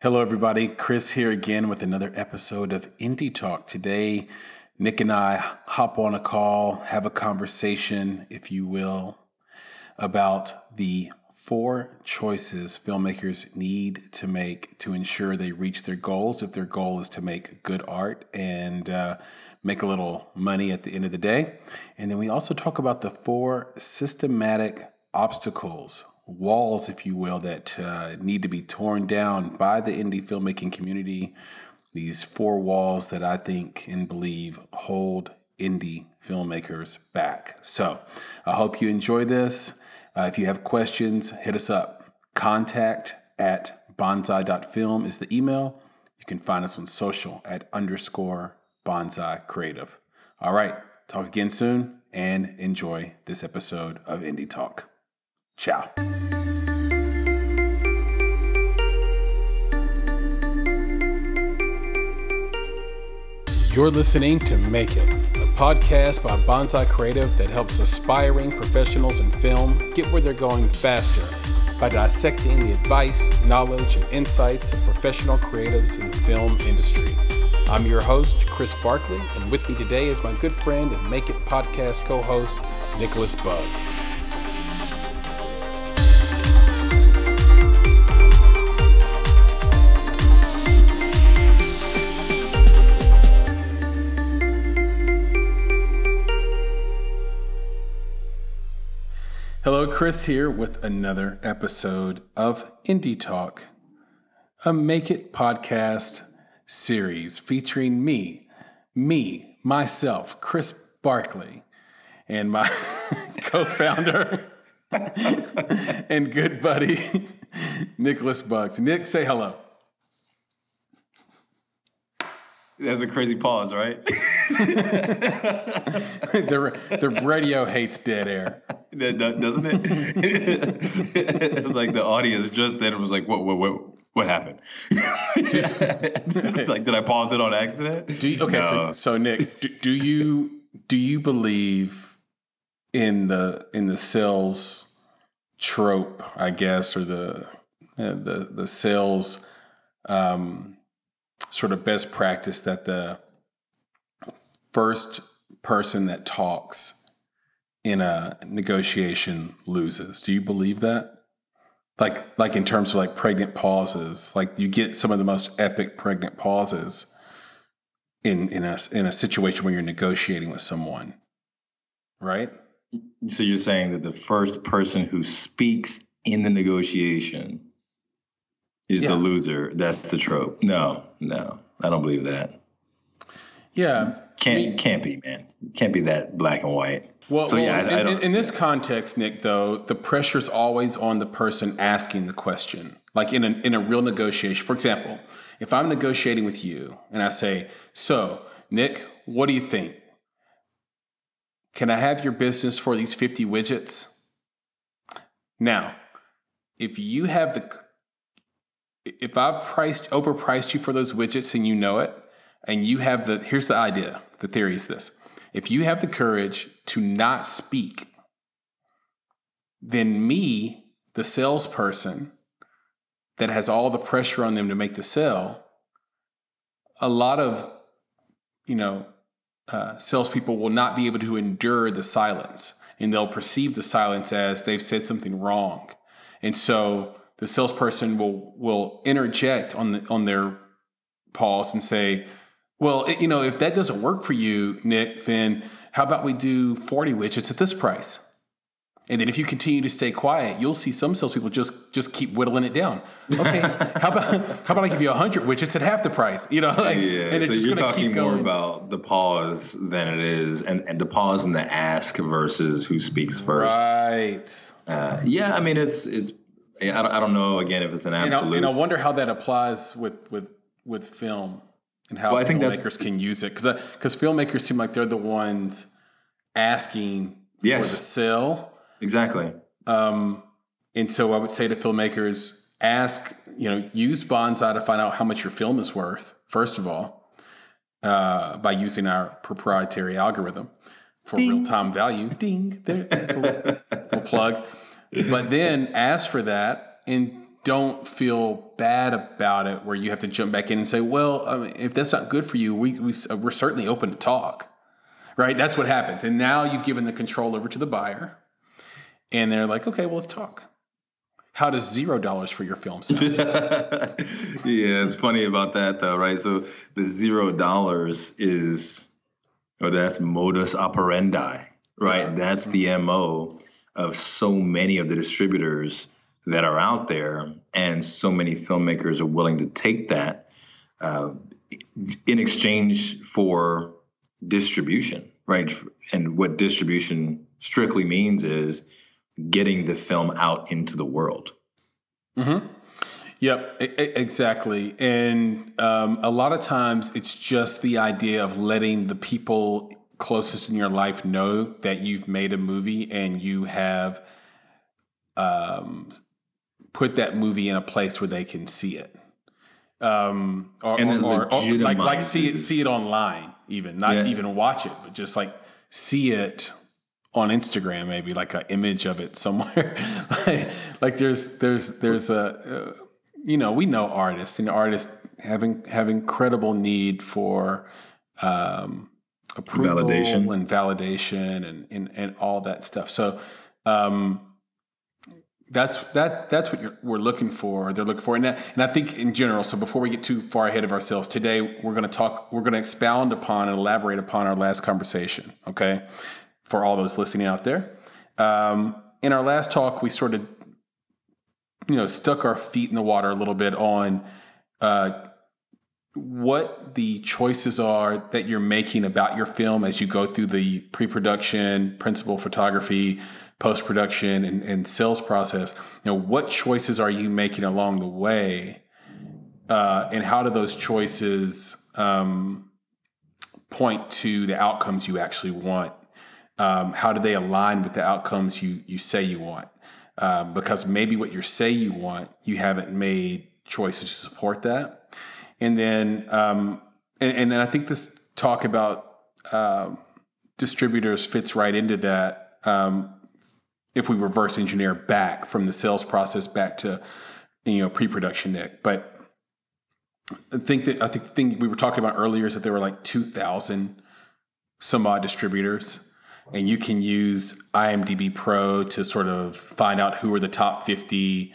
Hello, everybody. Chris here again with another episode of Indie Talk. Today, Nick and I hop on a call, have a conversation, if you will, about the four choices filmmakers need to make to ensure they reach their goals. If their goal is to make good art and uh, make a little money at the end of the day. And then we also talk about the four systematic obstacles walls, if you will, that uh, need to be torn down by the indie filmmaking community. These four walls that I think and believe hold indie filmmakers back. So I hope you enjoy this. Uh, if you have questions, hit us up. Contact at bonsai.film is the email. You can find us on social at underscore bonsai creative. All right, talk again soon and enjoy this episode of Indie Talk. Ciao. You're listening to Make It, a podcast by Bonsai Creative that helps aspiring professionals in film get where they're going faster by dissecting the advice, knowledge, and insights of professional creatives in the film industry. I'm your host, Chris Barkley, and with me today is my good friend and Make It podcast co host, Nicholas Bugs. Hello, Chris here with another episode of Indie Talk, a Make It podcast series featuring me, me, myself, Chris Barkley, and my co founder and good buddy, Nicholas Bugs. Nick, say hello. That's a crazy pause, right? the, the radio hates dead air. Doesn't it? it's like the audience just then was like, what, what, what, what happened? like, did I pause it on accident? Do you, okay, no. so, so Nick, do, do you do you believe in the in the sales trope, I guess, or the uh, the the sales um, sort of best practice that the first person that talks in a negotiation loses. Do you believe that? Like like in terms of like pregnant pauses, like you get some of the most epic pregnant pauses in in a in a situation where you're negotiating with someone. Right? So you're saying that the first person who speaks in the negotiation is yeah. the loser. That's the trope. No, no, I don't believe that. Yeah, can't can't be, man. Can't be that black and white. Well, so, yeah, well, I, I in, in, this context, Nick, though, the pressure's always on the person asking the question. Like in a in a real negotiation, for example, if I'm negotiating with you and I say, "So, Nick, what do you think? Can I have your business for these 50 widgets?" Now, if you have the if I've priced overpriced you for those widgets and you know it, and you have the here's the idea, the theory is this. If you have the courage to not speak, then me, the salesperson that has all the pressure on them to make the sale, a lot of you know uh, salespeople will not be able to endure the silence, and they'll perceive the silence as they've said something wrong, and so the salesperson will will interject on the on their pause and say, "Well, you know, if that doesn't work for you, Nick, then how about we do 40 widgets at this price?" And then if you continue to stay quiet, you'll see some salespeople just just keep whittling it down. Okay, how about how about I give you hundred widgets at half the price? You know, like, yeah. And it's so just you're talking more about the pause than it is, and, and the pause and the ask versus who speaks first. Right. Uh, yeah, I mean it's it's I don't, I don't know again if it's an absolute. And I, and I wonder how that applies with with with film and how well, filmmakers can use it because because filmmakers seem like they're the ones asking yes. for the sale exactly. Um, and so I would say to filmmakers, ask you know use Bonsai to find out how much your film is worth first of all uh, by using our proprietary algorithm for real time value. Ding, there's a little plug but then ask for that and don't feel bad about it where you have to jump back in and say, well, I mean, if that's not good for you, we, we, uh, we're certainly open to talk. Right? That's what happens. And now you've given the control over to the buyer. And they're like, okay, well, let's talk. How does zero dollars for your film sound? yeah, it's funny about that though, right? So the zero dollars is, or that's modus operandi, right? Yeah. That's the MO of so many of the distributors that are out there, and so many filmmakers are willing to take that uh, in exchange for distribution, right? And what distribution strictly means is getting the film out into the world. Mm-hmm. Yep, exactly. And um, a lot of times it's just the idea of letting the people closest in your life know that you've made a movie and you have um, put that movie in a place where they can see it. Um, or, or, or, or, like like see it see it online even not yeah. even watch it but just like see it on Instagram maybe like an image of it somewhere like, like, there's there's there's a uh, you know we know artists and artists having have incredible need for um, approval validation. and validation and, and and all that stuff so um, that's that that's what we're looking for. They're looking for, and, and I think in general. So before we get too far ahead of ourselves, today we're going to talk. We're going to expound upon and elaborate upon our last conversation. Okay, for all those listening out there. Um, in our last talk, we sort of, you know, stuck our feet in the water a little bit on uh, what the choices are that you're making about your film as you go through the pre-production, principal photography post production and, and sales process, you know, what choices are you making along the way? Uh, and how do those choices um, point to the outcomes you actually want? Um, how do they align with the outcomes you you say you want? Um, because maybe what you say you want, you haven't made choices to support that. And then, um, and, and, I think this talk about uh, distributors fits right into that. Um, if we reverse engineer back from the sales process back to you know pre-production Nick. But I think that I think the thing we were talking about earlier is that there were like two thousand some odd distributors, and you can use IMDb Pro to sort of find out who are the top fifty,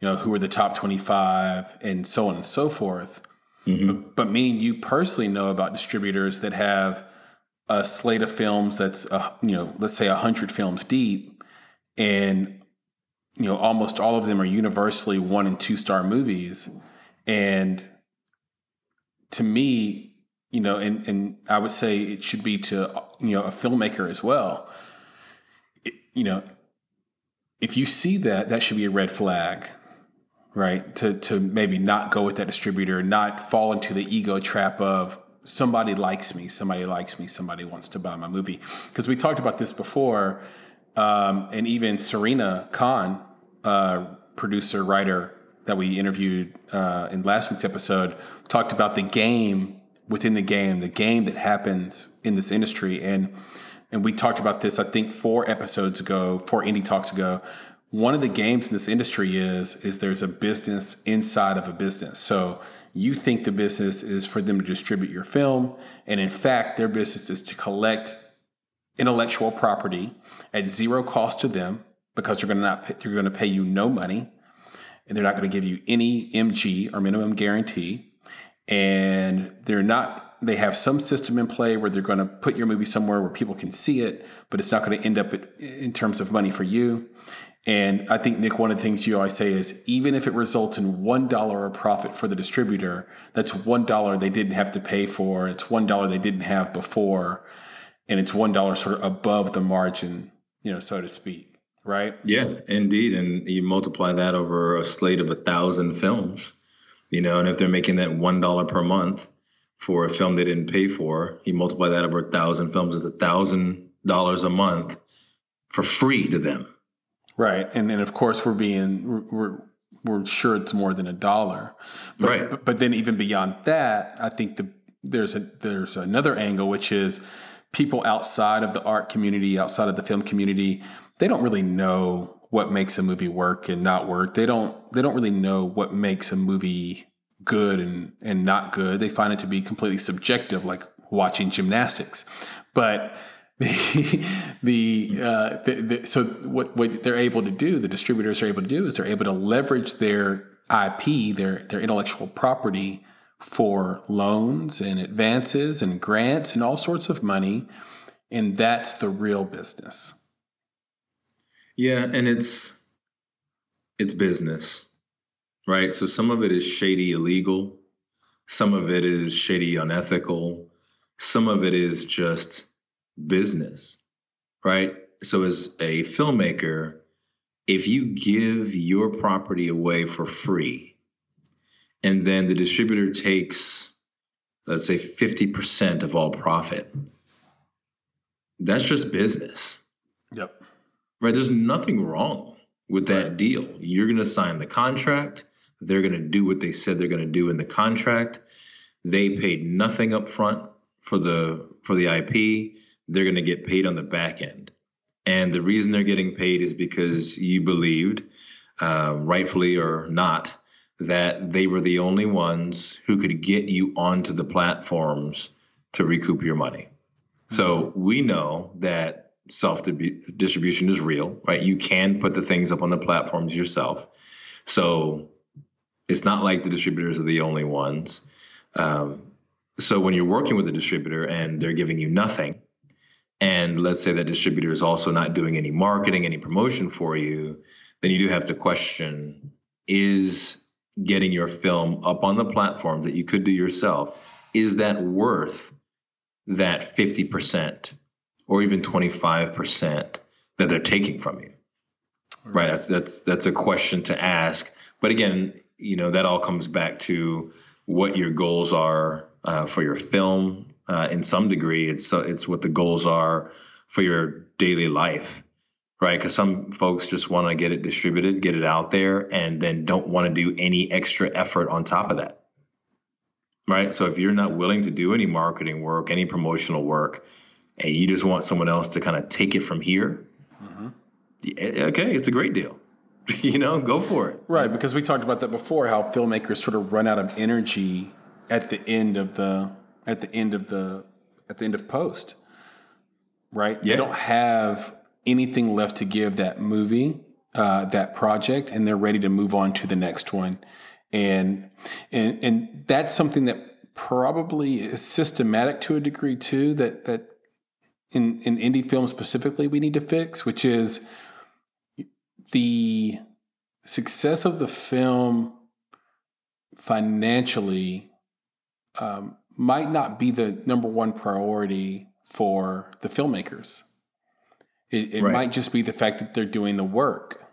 you know, who are the top twenty five, and so on and so forth. Mm-hmm. But, but me and you personally know about distributors that have a slate of films that's uh, you know let's say 100 films deep and you know almost all of them are universally one and two star movies. And to me you know and, and i would say it should be to you know a filmmaker as well. It, you know if you see that that should be a red flag right? To to maybe not go with that distributor not fall into the ego trap of somebody likes me somebody likes me somebody wants to buy my movie. Because we talked about this before um, and even Serena Khan, uh, producer, writer that we interviewed uh, in last week's episode, talked about the game within the game, the game that happens in this industry. And and we talked about this, I think, four episodes ago, four indie talks ago. One of the games in this industry is is there's a business inside of a business. So you think the business is for them to distribute your film, and in fact, their business is to collect intellectual property at zero cost to them because they're going to not pay, they're going to pay you no money and they're not going to give you any MG or minimum guarantee. And they're not they have some system in play where they're going to put your movie somewhere where people can see it but it's not going to end up in terms of money for you. And I think Nick one of the things you always say is even if it results in one dollar of profit for the distributor that's one dollar they didn't have to pay for it's one dollar they didn't have before and it's one dollar sort of above the margin, you know, so to speak, right? Yeah, indeed. And you multiply that over a slate of a thousand films, you know, and if they're making that one dollar per month for a film they didn't pay for, you multiply that over a thousand films, it's a thousand dollars a month for free to them. Right, and and of course we're being we're we're sure it's more than a dollar, but, right? But, but then even beyond that, I think the there's a there's another angle which is people outside of the art community, outside of the film community, they don't really know what makes a movie work and not work. They don't they don't really know what makes a movie good and and not good. They find it to be completely subjective, like watching gymnastics. But the the, uh, the, the so what what they're able to do, the distributors are able to do is they're able to leverage their IP, their their intellectual property for loans and advances and grants and all sorts of money, and that's the real business. Yeah, and it's it's business, right? So some of it is shady illegal, some of it is shady unethical, some of it is just business, right? So as a filmmaker, if you give your property away for free and then the distributor takes let's say 50% of all profit. That's just business. Yep. Right there's nothing wrong with that right. deal. You're going to sign the contract they're going to do what they said they're going to do in the contract. They paid nothing up front for the for the ip they're going to get paid on the back end. And the reason they're getting paid is because you believed uh, rightfully or not that they were the only ones who could get you onto the platforms to recoup your money. So mm-hmm. we know that self distribution is real, right? You can put the things up on the platforms yourself. So it's not like the distributors are the only ones. Um, so when you're working with a distributor and they're giving you nothing, and let's say that distributor is also not doing any marketing, any promotion for you, then you do have to question is getting your film up on the platforms that you could do yourself, is that worth that 50% or even 25% that they're taking from you? Right. right. That's that's that's a question to ask. But again, you know, that all comes back to what your goals are uh, for your film. Uh, in some degree, it's it's what the goals are for your daily life right? Because some folks just want to get it distributed, get it out there, and then don't want to do any extra effort on top of that, right? So if you're not willing to do any marketing work, any promotional work, and you just want someone else to kind of take it from here, mm-hmm. okay, it's a great deal. you know, go for it. Right, because we talked about that before, how filmmakers sort of run out of energy at the end of the at the end of the at the end of post. Right? Yeah. They don't have anything left to give that movie, uh, that project, and they're ready to move on to the next one. And and and that's something that probably is systematic to a degree too. That that in in indie film specifically we need to fix, which is the success of the film financially um, might not be the number one priority for the filmmakers. It, it right. might just be the fact that they're doing the work,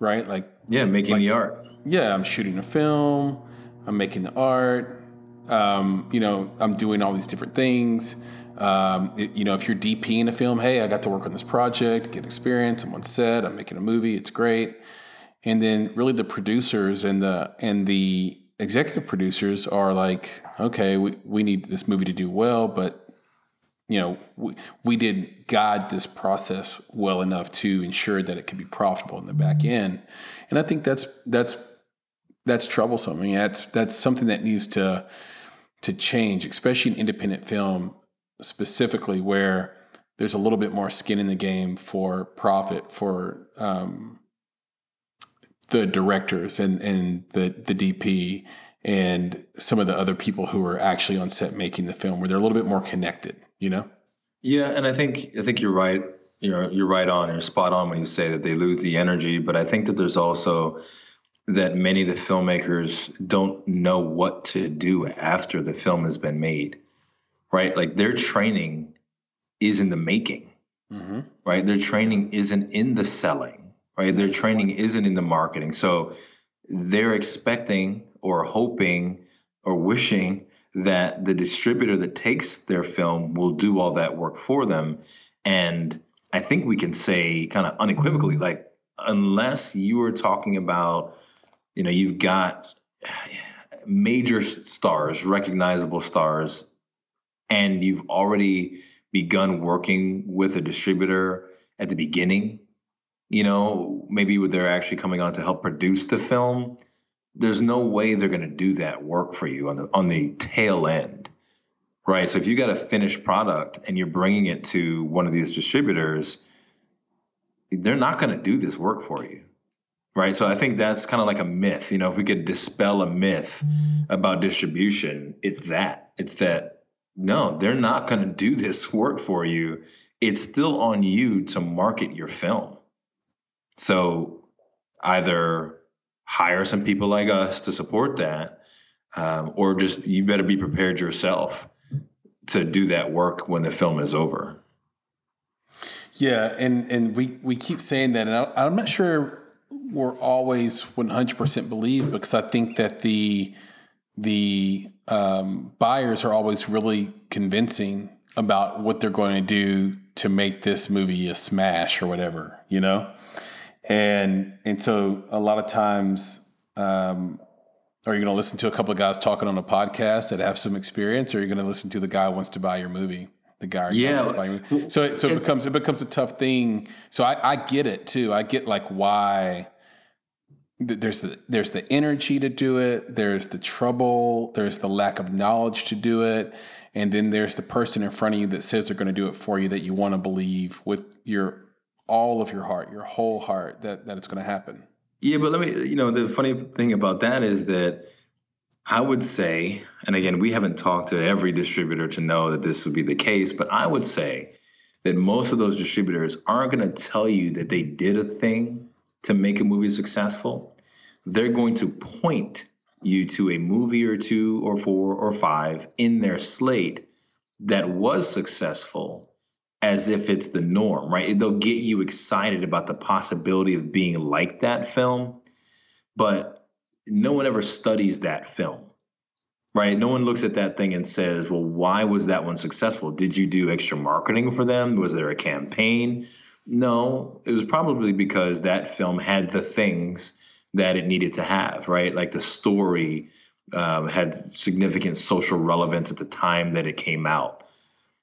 right? Like yeah, making like, the art. Yeah, I'm shooting a film. I'm making the art. Um, you know, I'm doing all these different things. Um, it, you know, if you're DP in a film, hey, I got to work on this project, get experience. I'm on set. I'm making a movie. It's great. And then really the producers and the and the executive producers are like, okay, we, we need this movie to do well, but you know, we, we didn't guide this process well enough to ensure that it could be profitable in the back end. And I think that's that's that's troublesome. I mean, that's that's something that needs to to change, especially in independent film specifically, where there's a little bit more skin in the game for profit for um, the directors and and the the DP and some of the other people who are actually on set making the film, where they're a little bit more connected you know? Yeah, and I think I think you're right. You're you're right on. You're spot on when you say that they lose the energy. But I think that there's also that many of the filmmakers don't know what to do after the film has been made. Right? Like their training is in the making. Mm-hmm. Right? Their training isn't in the selling. Right? Their training isn't in the marketing. So they're expecting or hoping or wishing that the distributor that takes their film will do all that work for them. And I think we can say kind of unequivocally, mm-hmm. like, unless you are talking about, you know, you've got major stars, recognizable stars, and you've already begun working with a distributor at the beginning, you know, maybe they're actually coming on to help produce the film. There's no way they're going to do that work for you on the on the tail end, right? So if you got a finished product and you're bringing it to one of these distributors, they're not going to do this work for you, right? So I think that's kind of like a myth. You know, if we could dispel a myth about distribution, it's that. It's that no, they're not going to do this work for you. It's still on you to market your film so either hire some people like us to support that, um, or just you better be prepared yourself to do that work when the film is over. Yeah, and and we we keep saying that, and I, am not sure we're always 100% believe because I think that the the um, buyers are always really convincing about what they're going to do to make this movie a smash or whatever, you know and and so a lot of times um, are you going to listen to a couple of guys talking on a podcast that have some experience or are you going to listen to the guy who wants to buy your movie? The guy yeah. so it, so it becomes it becomes a tough thing. So I, I get it too. I get like why there's the there's the energy to do it there's the trouble there's the lack of knowledge to do it and then there's the person in front of you that says they're going to do it for you that you want to believe with your all of your heart, your whole heart, that, that it's going to happen. Yeah, but let me, you know, the funny thing about that is that I would say, and again, we haven't talked to every distributor to know that this would be the case, but I would say that most of those distributors aren't going to tell you that they did a thing to make a movie successful. They're going to point you to a movie or two or four or five in their slate that was successful as if it's the norm, right? They'll get you excited about the possibility of being like that film, but no one ever studies that film, right? No one looks at that thing and says, well, why was that one successful? Did you do extra marketing for them? Was there a campaign? No, it was probably because that film had the things that it needed to have, right? Like the story um, had significant social relevance at the time that it came out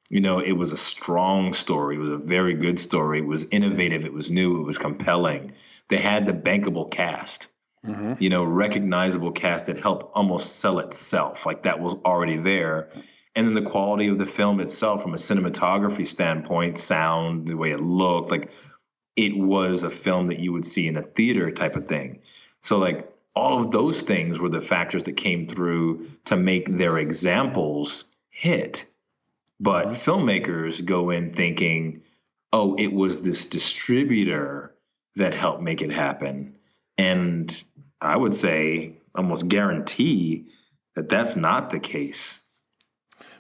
you know, it was a strong story. It was a very good story. It was innovative. It was new. It was compelling. They had the bankable cast, mm-hmm. you know, recognizable cast that helped almost sell itself. Like that was already there. And then the quality of the film itself, from a cinematography standpoint, sound, the way it looked, like it was a film that you would see in a theater type of thing. So, like, all of those things were the factors that came through to make their examples hit but mm-hmm. filmmakers go in thinking, oh, it was this distributor that helped make it happen. And I would say, almost guarantee that that's not the case.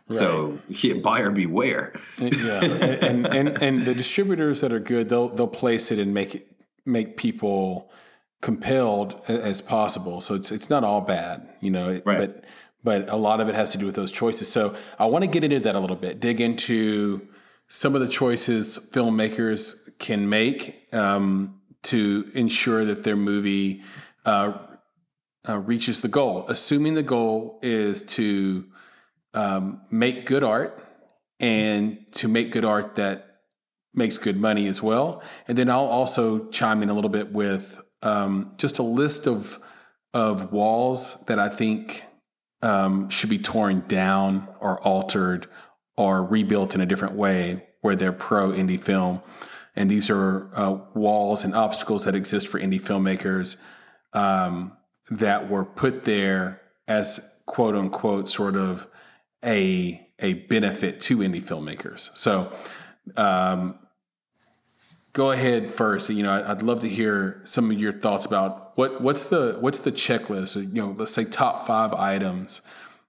Right. So yeah, buyer beware. yeah, and, and and the distributors that are good, they'll they'll place it and make it make people compelled as possible. So it's it's not all bad, you know. Right. But but a lot of it has to do with those choices. So I want to get into that a little bit, dig into some of the choices filmmakers can make um, to ensure that their movie uh, uh, reaches the goal, assuming the goal is to um, make good art and to make good art that makes good money as well. And then I'll also chime in a little bit with um, just a list of of walls that I think um, should be torn down or altered or rebuilt in a different way where they're pro indie film. And these are uh, walls and obstacles that exist for indie filmmakers um, that were put there as quote unquote sort of a a benefit to indie filmmakers. So um, go ahead first. You know, I'd love to hear some of your thoughts about what what's the what's the checklist. You know, let's say top five items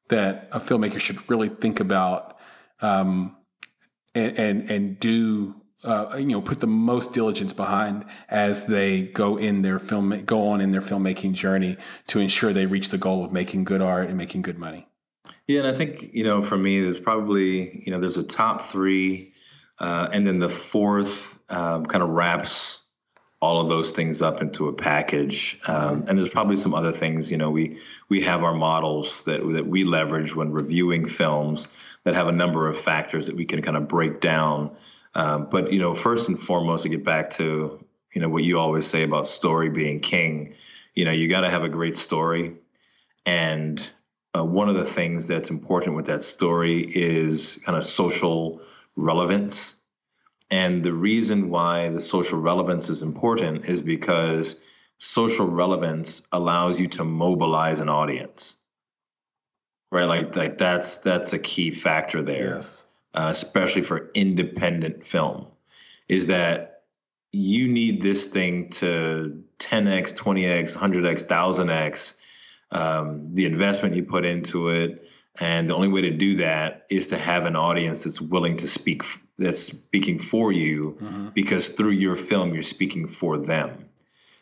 that a filmmaker should really think about um, and, and and do. Uh, you know, put the most diligence behind as they go in their film, go on in their filmmaking journey to ensure they reach the goal of making good art and making good money. Yeah, and I think you know, for me, there's probably you know, there's a top three, uh, and then the fourth um, kind of wraps all of those things up into a package. Um, and there's probably some other things. You know, we we have our models that that we leverage when reviewing films that have a number of factors that we can kind of break down. Um, but you know, first and foremost, to get back to you know what you always say about story being king. You know, you got to have a great story, and uh, one of the things that's important with that story is kind of social relevance. And the reason why the social relevance is important is because social relevance allows you to mobilize an audience. Right? Like like that's that's a key factor there. Yes. Uh, especially for independent film is that you need this thing to 10x, 20x, 100x, 1000x um, the investment you put into it. And the only way to do that is to have an audience that's willing to speak, that's speaking for you, mm-hmm. because through your film, you're speaking for them.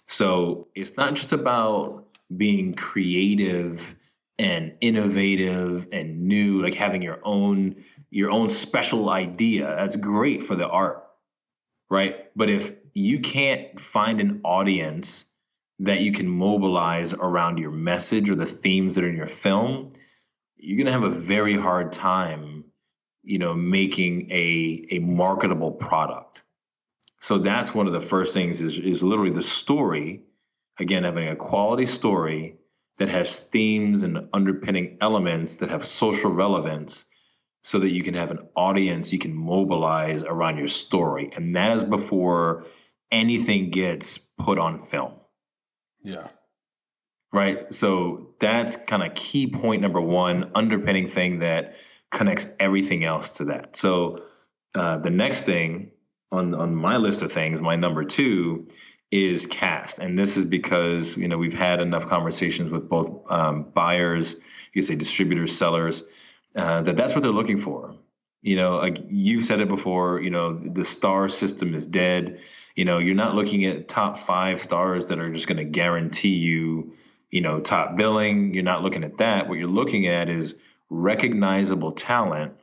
So it's not just about being creative and innovative and new, like having your own your own special idea. That's great for the art, right? But if you can't find an audience that you can mobilize around your message or the themes that are in your film, you're going to have a very hard time, you know, making a a marketable product. So that's one of the first things is is literally the story. Again, having a quality story that has themes and underpinning elements that have social relevance so that you can have an audience you can mobilize around your story. And that is before anything gets put on film. Yeah. Right. So that's kind of key point number one, underpinning thing that connects everything else to that. So uh, the next thing on on my list of things, my number two is cast, and this is because you know we've had enough conversations with both um, buyers, you could say distributors, sellers, uh, that that's what they're looking for. You know, like you've said it before. You know, the star system is dead you know you're not looking at top five stars that are just going to guarantee you you know top billing. You're not looking at that. What you're looking at is recognizable talent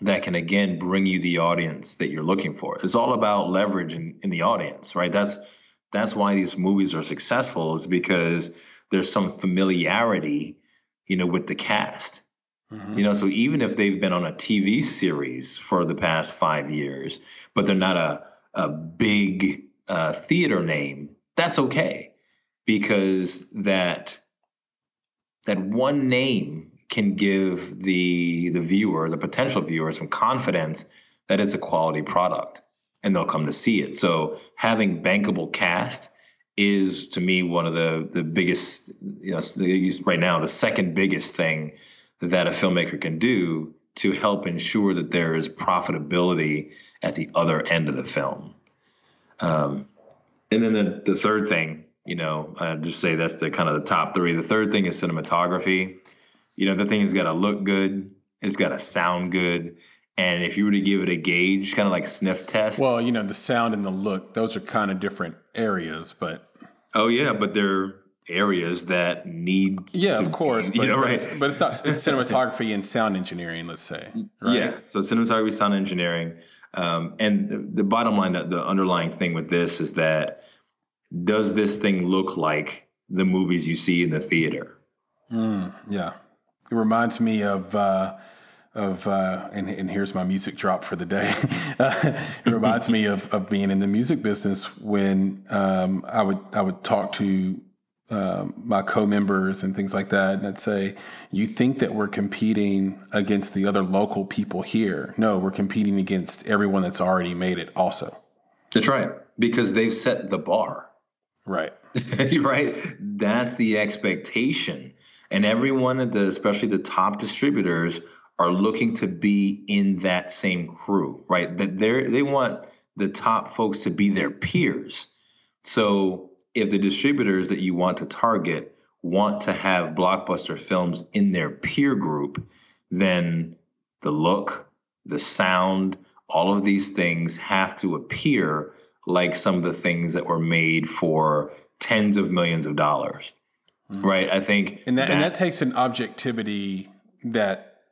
that can again bring you the audience that you're looking for. It's all about leverage in, in the audience right? That's that's why these movies are successful is because there's some familiarity you know with the cast. Mm-hmm. you know so even if they've been on a tv series for the past five years but they're not a a big uh, theater name, that's okay because that that one name can give the the viewer, the potential viewer, some confidence that it's a quality product and they'll come to see it. So having bankable cast is to me one of the the biggest you know right now the second biggest thing that a filmmaker can do to help ensure that there is profitability at the other end of the film. Um, and then the, the third thing, you know, I just say that's the kind of the top three. The third thing is cinematography. You know, the thing has got to look good, it's got to sound good. And if you were to give it a gauge, kind of like sniff test. Well, you know, the sound and the look, those are kind of different areas, but. Oh, yeah, but they're areas that need yeah to, of course but, you know, right? but, it's, but it's not it's cinematography and sound engineering let's say right? yeah so cinematography sound engineering um, and the, the, bottom line the underlying thing with this is that does this thing look like the movies you see in the theater? Mm, yeah. It reminds me of uh, of uh, and, and here's my music drop for the day. it reminds me of, of being in the music business when um, I would I would talk to um, my co-members and things like that and i'd say you think that we're competing against the other local people here? No we're competing against everyone that's already made it also. That's right because they've set the bar right. Right? That's the expectation. And everyone at the especially the top distributors are looking to be in that same crew right? That they they want the top folks to be their peers. So if the distributors that you want to target want to have blockbuster films in their peer group, then the look, the sound, all of these things have to appear like some of the things that were made for tens of millions of dollars. Mm-hmm. Right? I think And that and that takes an objectivity that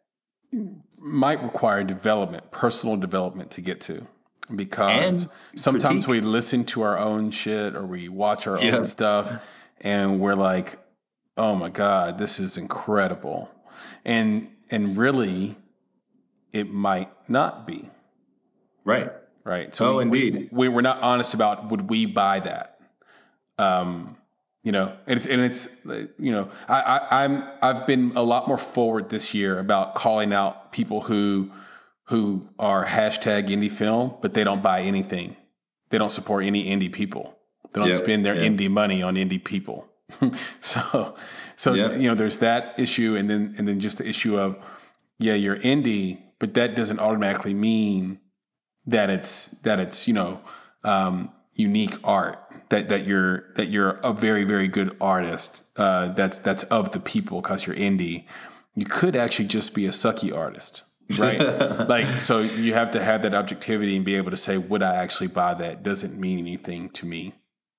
might require development, personal development to get to because sometimes critique. we listen to our own shit or we watch our yeah. own stuff and we're like, "Oh my god, this is incredible." And and really it might not be. Right. Right? So oh, we, indeed, we, we're not honest about would we buy that. Um, you know, and it's and it's you know, I, I I'm I've been a lot more forward this year about calling out people who who are hashtag indie film, but they don't buy anything. They don't support any indie people. They don't yep, spend their yep. indie money on indie people. so so yep. you know, there's that issue, and then and then just the issue of yeah, you're indie, but that doesn't automatically mean that it's that it's you know um, unique art that that you're that you're a very very good artist uh, that's that's of the people because you're indie. You could actually just be a sucky artist, right? like so you have to have that objectivity and be able to say, would I actually buy that? Doesn't mean anything to me.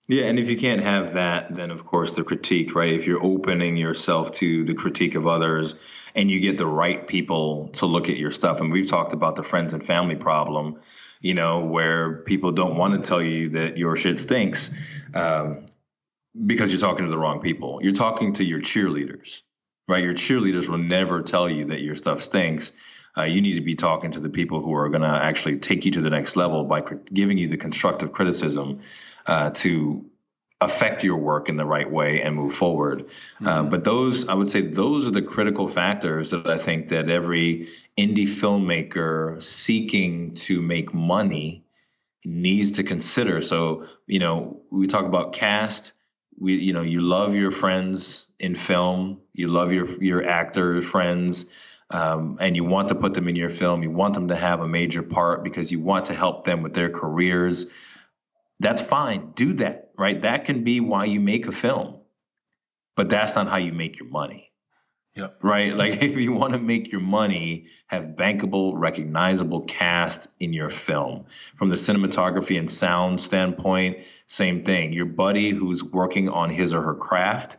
Yeah, and if you can't have that, then of course the critique, right? If you're opening yourself to the critique of others and you get the right people to look at your stuff, and we've talked about the friends and family problem, you know, where people don't want to tell you that your shit stinks um, because you're talking to the wrong people. You're talking to your cheerleaders, right? Your cheerleaders will never tell you that your stuff stinks. Uh, you need to be talking to the people who are going to actually take you to the next level by giving you the constructive criticism uh, to affect your work in the right way and move forward. Uh, mm-hmm. Uh, but those, I would say, those are the critical factors that I think that every indie filmmaker seeking to make money needs to consider. So, you know, we talk about cast. We, you know, you love your friends in film. You love your your actor friends. Um, and you want to put them in your film. You want them to have a major part because you want to help them with their careers that's fine. Do that, right? That can be why you make a film, but that's not how you make your money. Yep. Right? Like if you want to make your money, have bankable, recognizable cast in your film. From the cinematography and sound standpoint, same thing. Your buddy who's working on his or her craft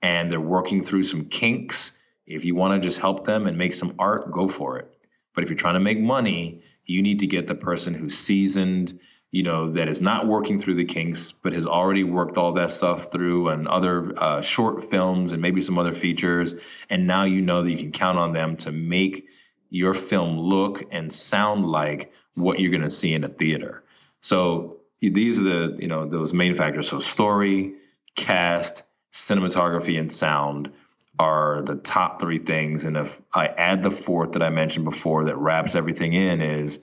and they're working through some kinks, if you want to just help them and make some art, go for it. But if you're trying to make money, you need to get the person who's seasoned, you know, that is not working through the kinks, but has already worked all that stuff through and other uh, short films and maybe some other features. And now you know that you can count on them to make your film look and sound like what you're going to see in a theater. So these are the, you know, those main factors. So story, cast, cinematography, and sound are the top three things. And if I add the fourth that I mentioned before that wraps everything in is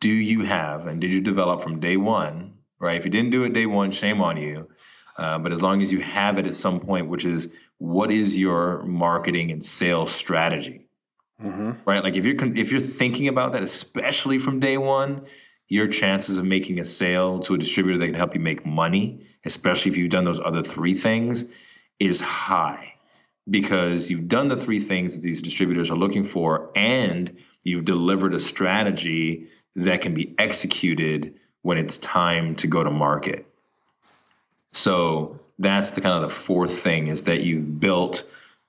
do you have and did you develop from day one right? If you didn't do it day one shame on you. Uh, but as long as you have it at some point which is what is your marketing and sales strategy? Mm-hmm. right? Like if you're if you're thinking about that especially from day one your chances of making a sale to a distributor that can help you make money especially if you've done those other three things is high because you've done the three things that these distributors are looking for and you've delivered a strategy that can be executed when it's time to go to market. So that's the kind of the fourth thing is that you've built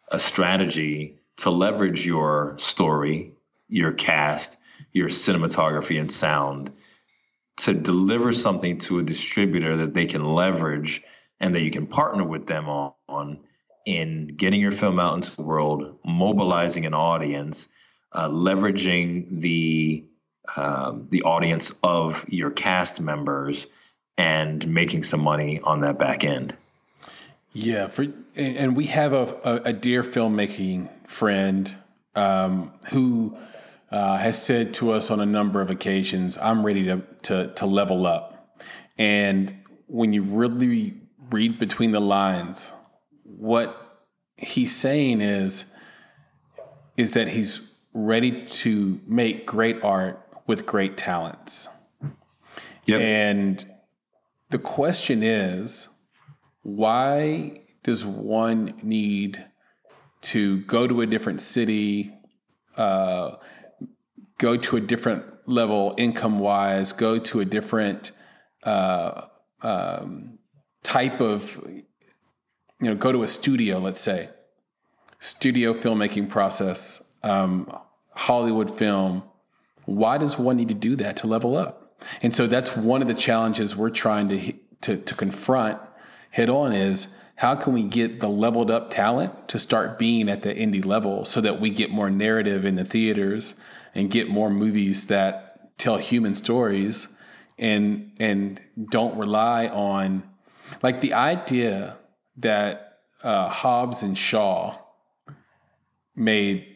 a strategy to leverage your story, your cast, your cinematography and sound to deliver something to a distributor that they can leverage and that you can partner with them on, on in getting your film out into the world, mobilizing an audience, uh, leveraging the um, the audience of your cast members, and making some money on that back end. Yeah, for and we have a, a, dear filmmaking friend um, who uh, has said to us on a number of occasions, "I'm ready to to, to level up." And when you really read between the lines what he's saying is is that he's ready to make great art with great talents. Yep. And the question is why does one need to go to a different city, uh, go to a different level income wise, go to a different uh, um, type of you know, go to a studio, let's say, studio filmmaking process, um, Hollywood film. Why does one need to do that to level up? And so that's one of the challenges we're trying to to, to confront head on is how can we get the leveled up talent to start being at the indie level so that we get more narrative in the theaters and get more movies that tell human stories and and don't rely on like the idea that uh, Hobbs and Shaw made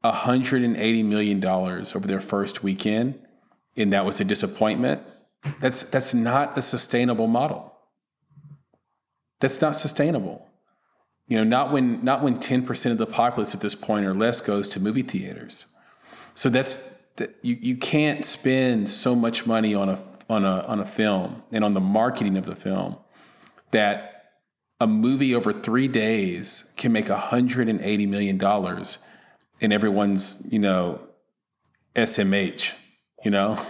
180 million dollars over their first weekend and that was a disappointment. That's that's not a sustainable model. That's not sustainable. You know not when not when 10% of the populace at this point or less goes to movie theaters. So that's that you, you can't spend so much money on a on a on a film and on the marketing of the film that a movie over three days can make $180 million in everyone's, you know, SMH, you know?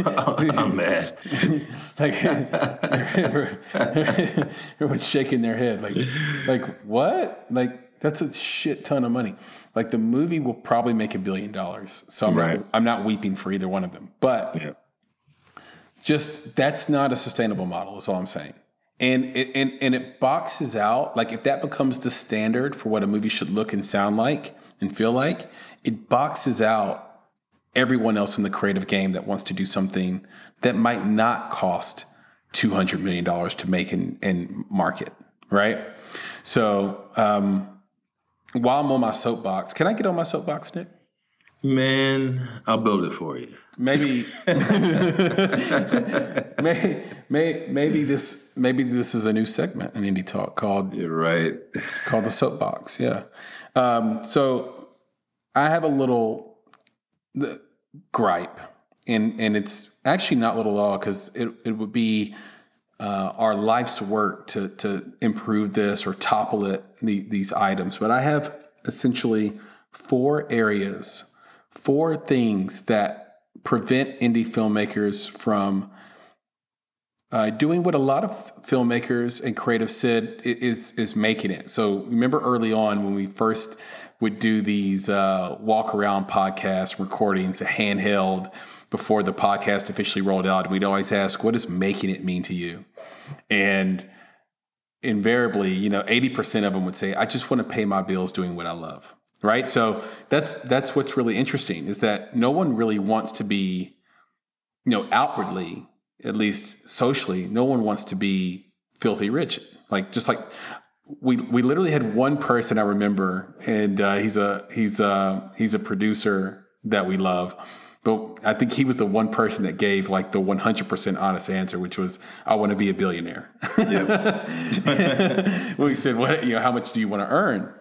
Oh, I'm mad. like everyone's shaking their head. Like, like what? Like that's a shit ton of money. Like the movie will probably make a billion dollars. So I'm, right. not, I'm not weeping for either one of them. But yeah. just that's not a sustainable model, is all I'm saying and it and, and it boxes out like if that becomes the standard for what a movie should look and sound like and feel like it boxes out everyone else in the creative game that wants to do something that might not cost $200 million to make and, and market right? So um, while i'm on my soapbox can i get on my soapbox nick? Man i'll build it for you. Maybe. Maybe, may, maybe this maybe this is a new segment in indie talk called You're right. called the soapbox yeah. Um, so i have a little gripe and and it's actually not little at all because it, it would be uh, our life's work to to improve this or topple it the, these items. But i have essentially four areas four things that prevent indie filmmakers from uh, doing what a lot of filmmakers and creatives said is is making it. So remember early on when we first would do these uh, walk around podcast recordings, handheld before the podcast officially rolled out, we'd always ask, "What does making it mean to you?" And invariably, you know, eighty percent of them would say, "I just want to pay my bills doing what I love." right? So that's that's what's really interesting is that no one really wants to be, you know, outwardly, at least socially, no one wants to be filthy rich. Like just like we we literally had one person I remember, and uh, he's a he's a he's a producer that we love. But I think he was the one person that gave like the 100% honest answer, which was, I want to be a billionaire. Yep. we said, what, you know, how much do you want to earn?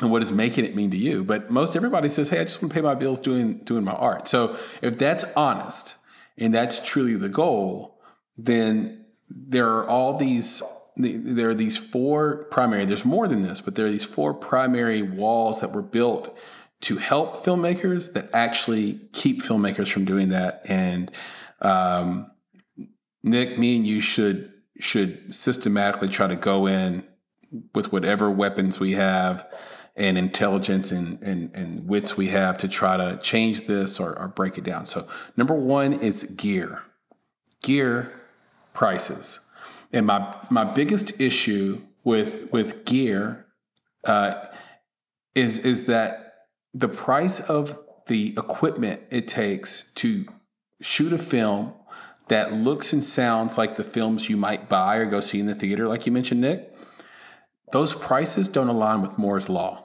and what does making it mean to you. But most everybody says, "Hey, I just want to pay my bills doing doing my art." So if that's honest and that's truly the goal, then there are all these there are these four primary there's more than this but there are these four primary walls that were built to help filmmakers that actually keep filmmakers from doing that. And um, nick me and you should should systematically try to go in with whatever weapons we have and intelligence and, and, and wits we have to try to change this or, or break it down. So, number one is gear, gear prices. And my, my biggest issue with, with gear uh, is, is that the price of the equipment it takes to shoot a film that looks and sounds like the films you might buy or go see in the theater, like you mentioned, Nick, those prices don't align with Moore's Law,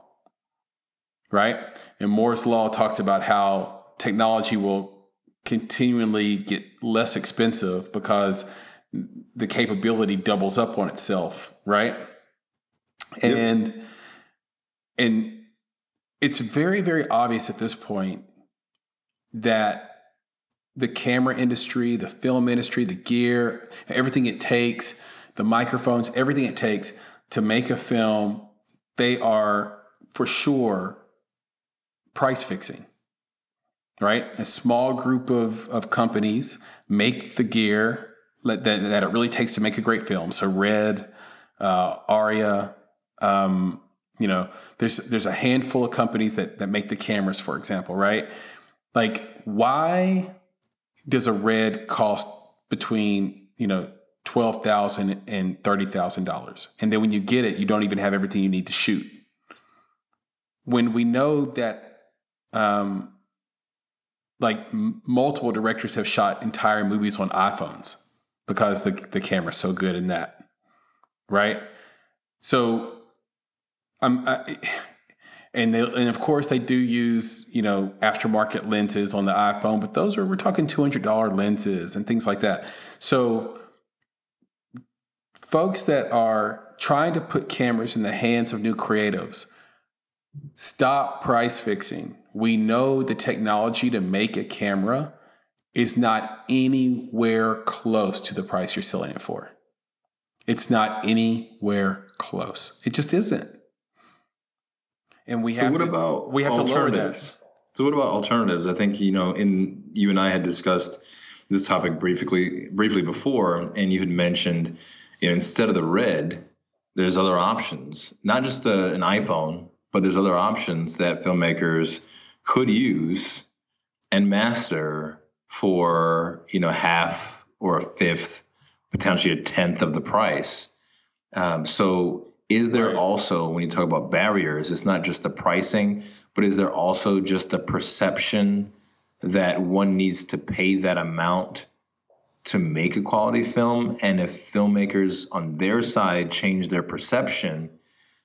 right? And Moore's Law talks about how technology will continually get less expensive because the capability doubles up on itself, right? Yep. And and it's very very obvious at this point that the camera industry, the film industry, the gear, everything it takes, the microphones, everything it takes to make a film, they are for sure price fixing, right? A small group of, of companies make the gear that, that it really takes to make a great film. So Red, uh, ARRI, um, you know, there's there's a handful of companies that that make the cameras, for example, right? Like, why does a Red cost between you know twelve thousand and thirty thousand dollars, and then when you get it, you don't even have everything you need to shoot. When we know that um, like m- multiple directors have shot entire movies on iPhones because the the camera's so good in that, right? So, I'm. I, and they, and of course they do use you know aftermarket lenses on the iPhone, but those are we're talking two hundred dollar lenses and things like that. So folks that are trying to put cameras in the hands of new creatives, stop price fixing. We know the technology to make a camera is not anywhere close to the price you're selling it for. It's not anywhere close. It just isn't and we so have what to, about we have to lower that. So what about alternatives? I think you know, in you and I had discussed this topic briefly briefly before, and you had mentioned, you know, instead of the red, there's other options. Not just a, an iPhone, but there's other options that filmmakers could use and master for you know half or a fifth, potentially a tenth of the price. Um, so is there right. also, when you talk about barriers, it's not just the pricing, but is there also just the perception that one needs to pay that amount to make a quality film? And if filmmakers on their side change their perception,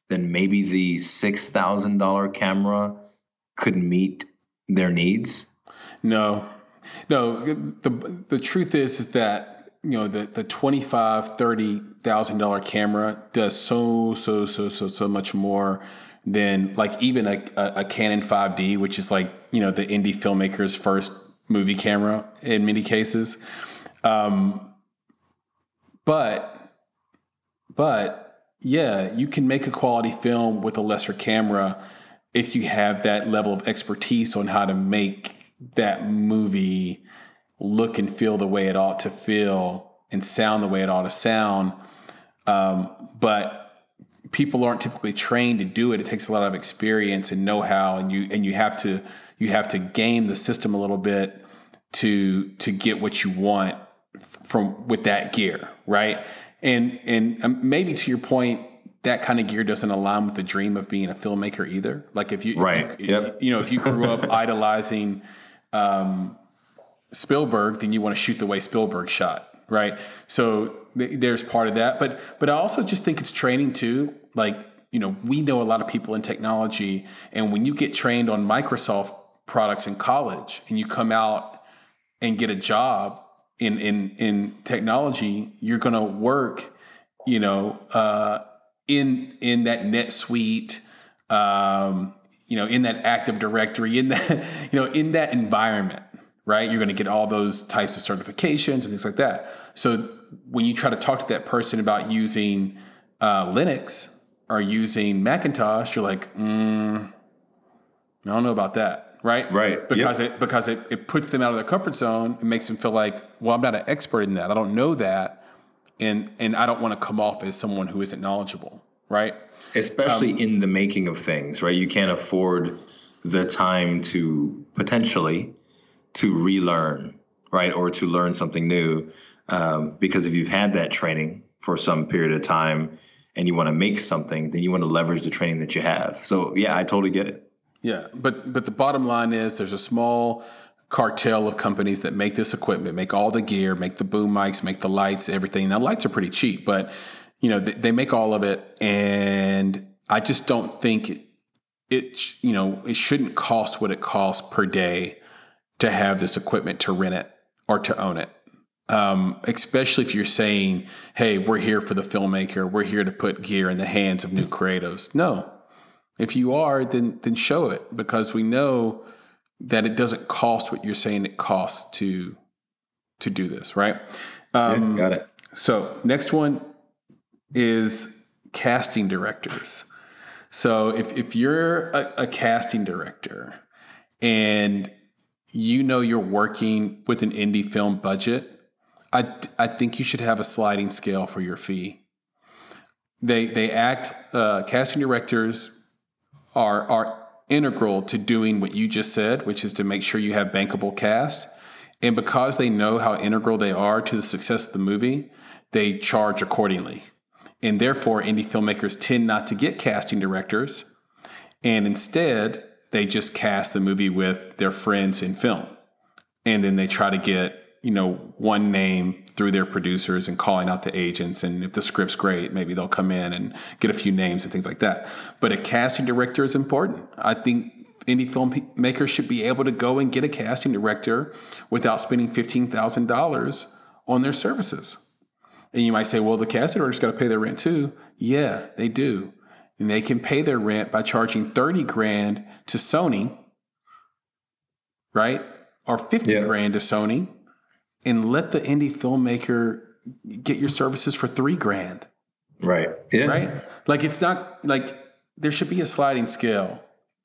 then maybe the $6,000 camera could meet their needs? No, no. The, the truth is, is that you know the the twenty five thirty thousand dollar camera does so so so so so much more than like even a, a, a Canon 5D, which is like you know the indie filmmaker's first movie camera in many cases. Um, but but yeah, you can make a quality film with a lesser camera if you have that level of expertise on how to make that movie look and feel the way it ought to feel and sound the way it ought to sound. Um, but people aren't typically trained to do it. It takes a lot of experience and know-how, and you and you have to you have to game the system a little bit to to get what you want from with that gear, right? And and um, maybe to your point, that kind of gear doesn't align with the dream of being a filmmaker either. Like if you, right, if you, yep. you know, if you grew up idolizing um, Spielberg, then you want to shoot the way Spielberg shot, right? So th- there's part of that, but but I also just think it's training too. Like you know, we know a lot of people in technology, and when you get trained on Microsoft products in college, and you come out and get a job in in in technology, you're going to work, you know, uh, in in that NetSuite. Um, you know, in that Active Directory, in that, you know, in that environment, right? You're going to get all those types of certifications and things like that. So when you try to talk to that person about using uh, Linux or using Macintosh, you're like, mm, I don't know about that, right? Right. Because yep. it because it, it puts them out of their comfort zone. It makes them feel like, well, I'm not an expert in that. I don't know that, and and I don't want to come off as someone who isn't knowledgeable, right? Especially um, in the making of things, right? You can't afford the time to potentially to relearn, right, or to learn something new. Um, because if you've had that training for some period of time and you want to make something, then you want to leverage the training that you have. So yeah, I totally get it. Yeah, but but the bottom line is there's a small cartel of companies that make this equipment, make all the gear, make the boom mics, make the lights, everything. Now lights are pretty cheap, but you know they, they make all of it, and I just don't think it, you know it shouldn't cost what it costs per day to have this equipment to rent it or to own it. Um, especially if you're saying, hey, we're here for the filmmaker, we're here to put gear in the hands of new creatives. No. If you are, then then show it because we know that it doesn't cost what you're saying it costs to to do this, right? Um, yeah, got it. So next one is casting directors. So if if you're a, a casting director and you know you're working with an indie film budget, I, I think you should have a sliding scale for your fee. They they act uh, casting directors are are integral to doing what you just said, which is to make sure you have bankable cast. And because they know how integral they are to the success of the movie, they charge accordingly. And therefore, indie filmmakers tend not to get casting directors, and instead they just cast the movie with their friends in film. and then they try to get you know one name through their producers and calling out the agents and if the script's great maybe they'll come in and get a few names and things like that. But a casting director is important. I think indie filmmakers should be able to go and get a casting director without spending $15000 on their services. And you might say well the casting director's got to pay their rent too. Yeah they do. And they can pay their rent by charging 30 grand to sony right? Or 50 yeah. grand to sony and let the indie filmmaker get your services for three grand. Right. Yeah. Right. Like it's not like there should be a sliding scale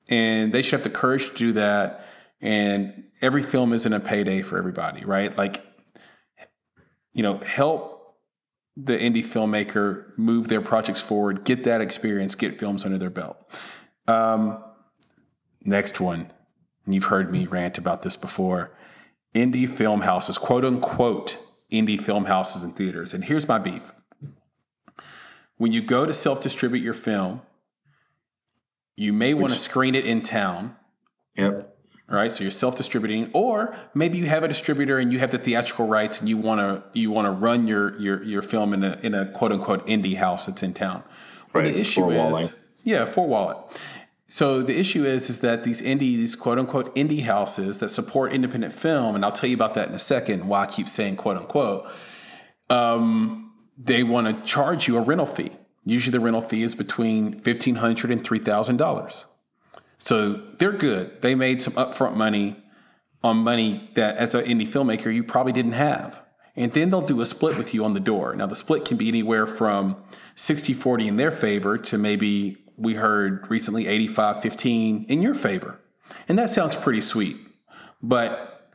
and they should have the courage to do that. And every film isn't a payday for everybody, right? Like, you know, help the indie filmmaker move their projects forward, get that experience, get films under their belt. Um, next one. And you've heard me rant about this before indie film houses, quote unquote, indie film houses and theaters. And here's my beef when you go to self distribute your film, you may want to screen it in town. Yep. Right, so you're self-distributing, or maybe you have a distributor and you have the theatrical rights, and you want to you want to run your your your film in a in a quote unquote indie house that's in town. Well, right. The issue is, yeah, for wallet. So the issue is is that these indie, these quote unquote indie houses that support independent film, and I'll tell you about that in a second. Why I keep saying quote unquote, um, they want to charge you a rental fee. Usually the rental fee is between fifteen hundred and three thousand dollars. So they're good. They made some upfront money on money that as an indie filmmaker you probably didn't have. And then they'll do a split with you on the door. Now the split can be anywhere from 60-40 in their favor to maybe we heard recently 85 15 in your favor. And that sounds pretty sweet, but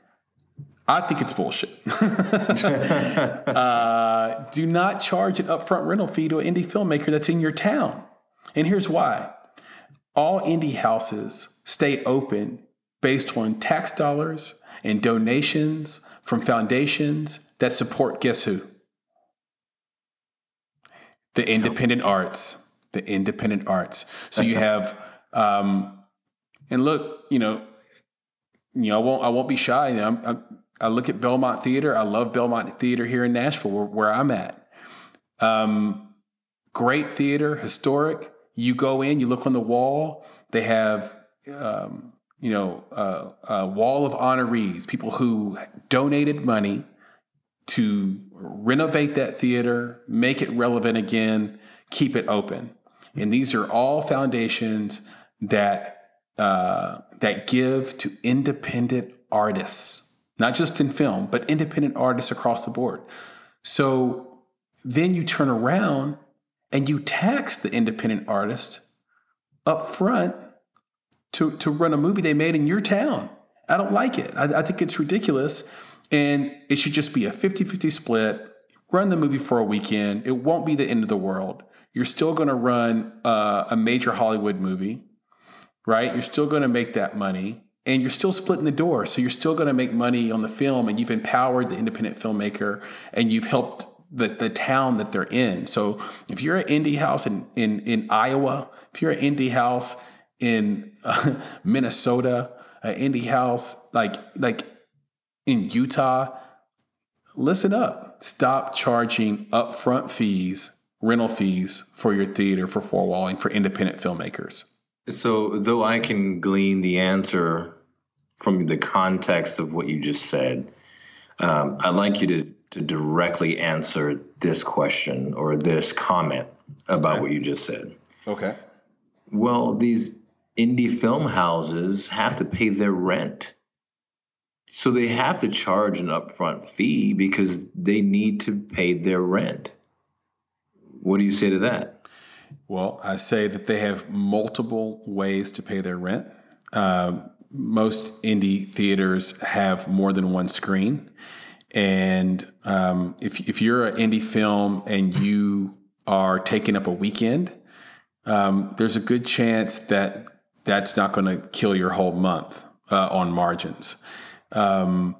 I think it's bullshit. uh, do not charge an upfront rental fee to an indie filmmaker that's in your town. And here's why all indie houses stay open based on tax dollars and donations from foundations that support guess who? The independent arts the independent arts. So you have, um, and look, you know, you know, I won't, I won't be shy. Know, I'm, i look at Belmont Theater. I love Belmont Theater here in Nashville, where, where I'm at. Um, great theater, historic. You go in, you look on the wall. They have, um, you know, uh, a wall of honorees, people who donated money to renovate that theater, make it relevant again, keep it open. And these are all foundations that uh, that give to independent artists, not just in film, but independent artists across the board. So then you turn around and you tax the independent artist up front to, to run a movie they made in your town. I don't like it. I, I think it's ridiculous. And it should just be a 50 50 split. Run the movie for a weekend. It won't be the end of the world. You're still going to run uh, a major Hollywood movie, right? You're still going to make that money and you're still splitting the door. So you're still going to make money on the film and you've empowered the independent filmmaker and you've helped the, the town that they're in. So if you're an indie house in, in, in Iowa, if you're an indie house in uh, Minnesota, an indie house like, like in Utah, listen up. Stop charging upfront fees rental fees for your theater for four walling for independent filmmakers? So, though I can glean the answer from the context of what you just said, um, I'd like you to, to directly answer this question or this comment about okay. what you just said. Okay. Well, these indie film houses have to pay their rent. So they have to charge an upfront fee because they need to pay their rent. What do you say to that? Well, I say that they have multiple ways to pay their rent. Uh, most indie theaters have more than one screen. And um, if, if you're an indie film and you are taking up a weekend, um, there's a good chance that that's not going to kill your whole month uh, on margins. Um,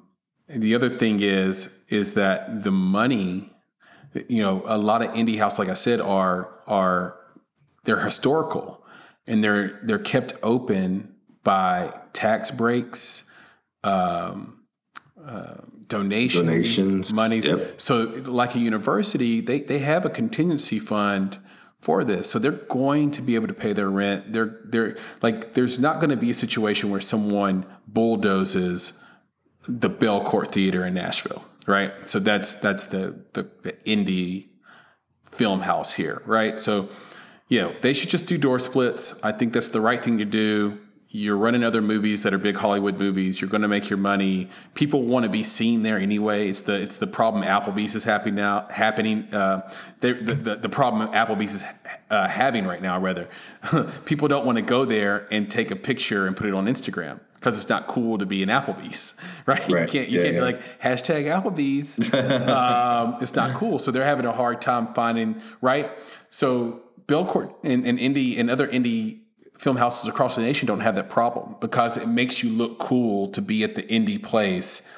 the other thing is is that the money you know, a lot of indie house, like I said, are are they're historical and they're they're kept open by tax breaks, um, uh, donations, Donations, monies. yep. So, like a university, they, they have a contingency fund for this. So they're going to be able to pay their rent. They're they're like there's not going to be a situation where someone bulldozes the Belcourt Theater in Nashville, right? So that's that's the the, the indie film house here, right? So yeah, they should just do door splits. I think that's the right thing to do. You're running other movies that are big Hollywood movies. You're going to make your money. People want to be seen there anyway. It's the it's the problem Applebee's is happening now. Happening. Uh, the, the the problem Applebee's is uh, having right now. Rather, people don't want to go there and take a picture and put it on Instagram because it's not cool to be an Applebee's, right? Right. You can't you Yeah, can't yeah. be like hashtag Applebee's. um, it's not cool. So they're having a hard time finding right. So Belcourt and, and indie and other indie film houses across the nation don't have that problem because it makes you look cool to be at the indie place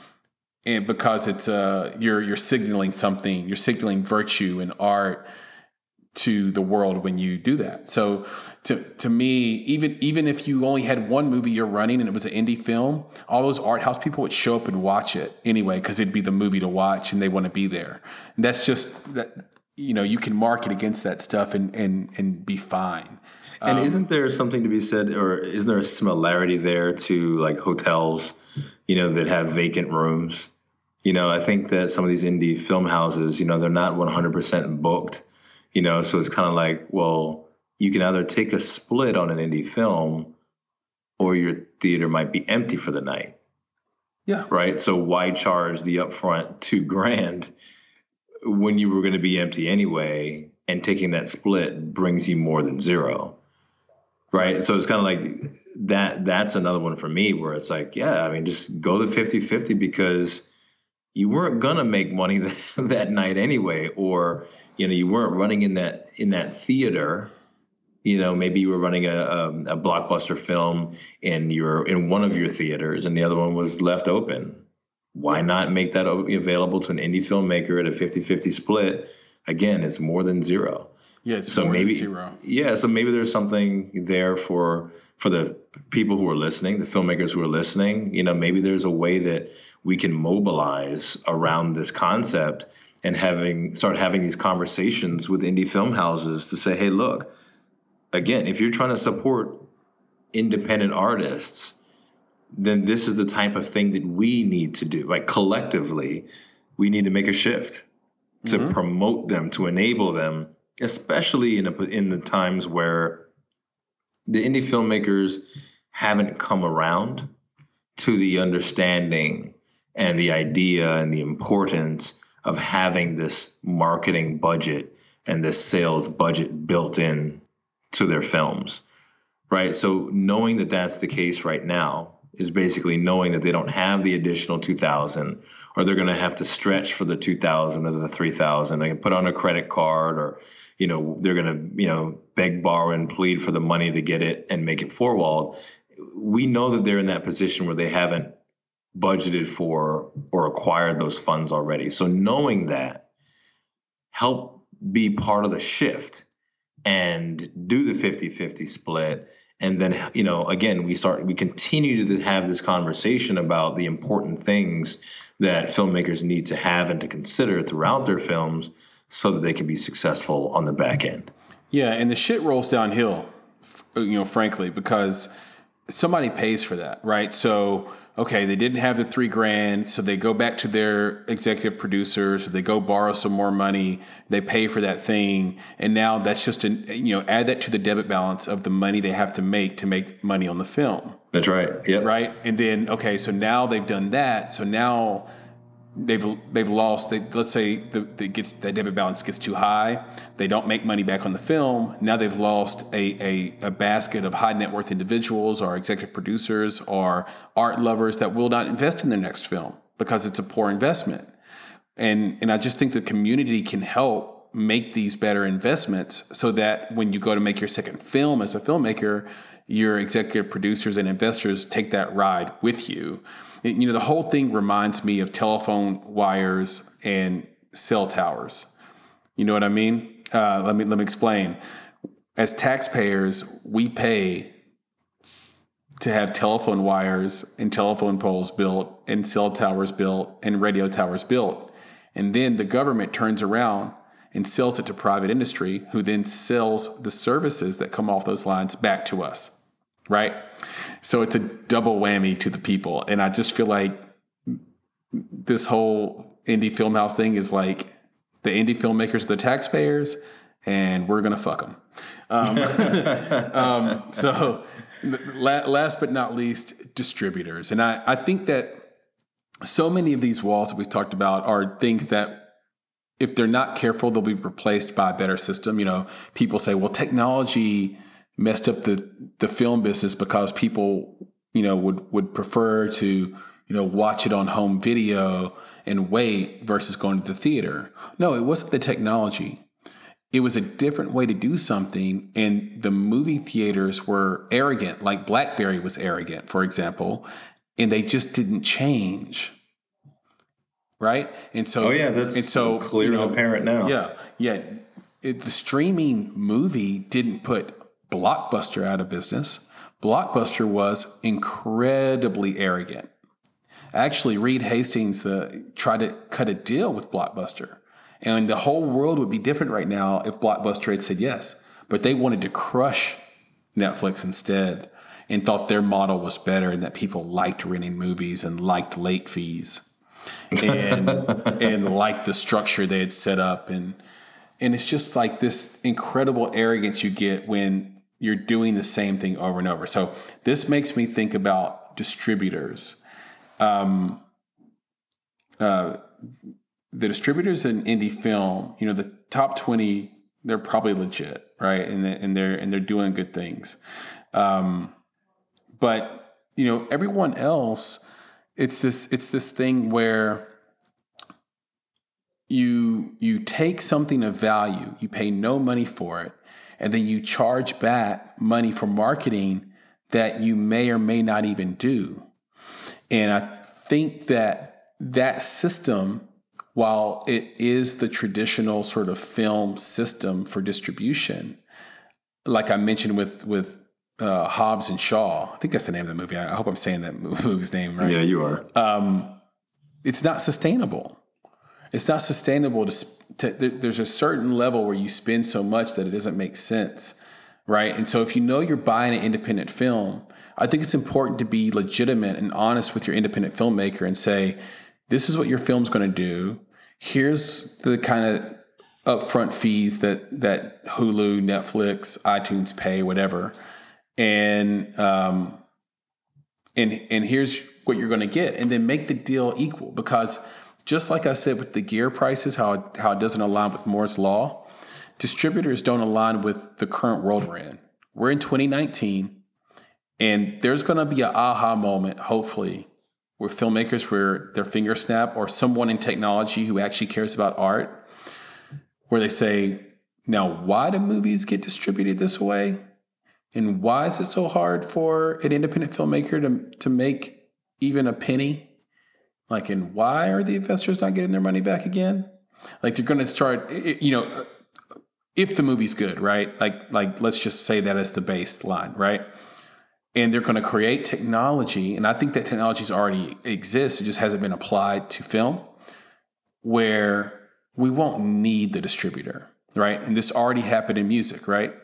and because it's uh you're you're signaling something you're signaling virtue and art to the world when you do that. So to to me even even if you only had one movie you're running and it was an indie film all those art house people would show up and watch it anyway because it'd be the movie to watch and they want to be there. And that's just that you know you can market against that stuff and and and be fine. And um, isn't there something to be said, or isn't there a similarity there to like hotels, you know, that have vacant rooms? You know, I think that some of these indie film houses, you know, they're not 100% booked, you know, so it's kind of like, well, you can either take a split on an indie film or your theater might be empty for the night, yeah right? So why charge the upfront two grand when you were going to be empty anyway? And taking that split brings you more than zero right so it's kind of like that that's another one for me where it's like yeah i mean just go the 50-50 because you weren't gonna make money that, that night anyway or you know you weren't running in that in that theater. You know maybe you were running a, a, a blockbuster film and you're in one of your theaters and the other one was left open. Why not make that available to an indie filmmaker at a 50-50 split? Again it's more than zero yeah it's so maybe zero. Yeah so maybe there's something there for for the people who are listening the filmmakers who are listening. You know maybe there's a way that we can mobilize around this concept and having start having these conversations with indie film houses to say hey look again if you're trying to support independent artists then this is the type of thing that we need to do. Like collectively we need to make a shift to mm-hmm. promote them to enable them especially in a, in the times where the indie filmmakers haven't come around to the understanding and the idea and the importance of having this marketing budget and this sales budget built in to their films right? So knowing that that's the case right now is basically knowing that they don't have the additional 2000 or they're going to have to stretch for the 2000 or the 3000 they can put on a credit card or you know they're going to you know beg borrow and plead for the money to get it and make it four walled we know that they're in that position where they haven't budgeted for or acquired those funds already. So knowing that help be part of the shift and do the 50-50 split and then you know again we start we continue to have this conversation about the important things that filmmakers need to have and to consider throughout their films so that they can be successful on the back end Yeah, and the shit rolls downhill, you know, frankly, because somebody pays for that, right? So, okay, they didn't have the three grand, so they go back to their executive producers, they go borrow some more money, they pay for that thing, and now that's just an you know add that to the debit balance of the money they have to make to make money on the film that's right yep right? And then okay, so now they've done that. So now they've they've lost. They, let's say the, the gets that debit balance gets too high. They don't make money back on the film. Now they've lost a, a, a basket of high net worth individuals or executive producers or art lovers that will not invest in their next film because it's a poor investment. And and I just think the community can help make these better investments so that when you go to make your second film as a filmmaker, your executive producers and investors take that ride with you. You know, the whole thing reminds me of telephone wires and cell towers. You know what I mean? Uh, let me let me explain. As taxpayers, we pay to have telephone wires and telephone poles built and cell towers built and radio towers built. And then the government turns around and sells it to private industry, who then sells the services that come off those lines back to us, right? So it's a double whammy to the people. And I just feel like this whole indie film house thing is like the indie filmmakers are the taxpayers, and we're gonna fuck them. Um, um, so, last but not least, distributors, and I, I think that so many of these walls that we've talked about are things that if they're not careful, they'll be replaced by a better system. You know, people say, well, technology messed up the the film business because people, you know, would would prefer to, you know, watch it on home video and wait versus going to the theater. No, it wasn't the technology. It was a different way to do something, and the movie theaters were arrogant, like BlackBerry was arrogant, for example, and they just didn't change right? And so, oh yeah, that's and so clear you know, and apparent now. Yeah, yeah. It, the streaming movie didn't put Blockbuster out of business. Blockbuster was incredibly arrogant. Actually, Reed Hastings the, tried to cut a deal with Blockbuster, and the whole world would be different right now if Blockbuster had said yes. But they wanted to crush Netflix instead and thought their model was better and that people liked renting movies and liked late fees and and like the structure they had set up and and it's just like this incredible arrogance you get when you're doing the same thing over and over. So this makes me think about distributors. Um, uh, the distributors in indie film, you know, the top twenty, they're probably legit, right? And and they're and they're doing good things. Um, but you know, everyone else it's this it's this thing where you you take something of value, you pay no money for it, and then you charge back money for marketing that you may or may not even do. And I think that that system, while it is the traditional sort of film system for distribution, like I mentioned with with uh, Hobbs and Shaw. I think that's the name of the movie. I hope I'm saying that movie's name right. Yeah, you are. Um, it's not sustainable. It's not sustainable to, to, There's a certain level where you spend so much that it doesn't make sense, right? And so if you know you're buying an independent film, I think it's important to be legitimate and honest with your independent filmmaker and say, "This is what your film's going to do. Here's the kind of upfront fees that that Hulu, Netflix, iTunes pay, whatever." and um, and and here's what you're going to get, and then make the deal equal. Because just like I said with the gear prices, how it, how it doesn't align with Moore's law, distributors don't align with the current world we're in. We're in 2019, and there's going to be an aha moment, hopefully, where filmmakers where their finger snap or someone in technology who actually cares about art, where they say, "Now, why do movies get distributed this way?" And why is it so hard for an independent filmmaker to, to make even a penny? Like, and why are the investors not getting their money back again? Like, they're going to start, you know, uh, if the movie's good, right? Like, like let's just say that as the baseline, right? And they're going to create technology, and I think that technology's already exists. It just hasn't been applied to film, where we won't need the distributor, right? And this already happened in music, right?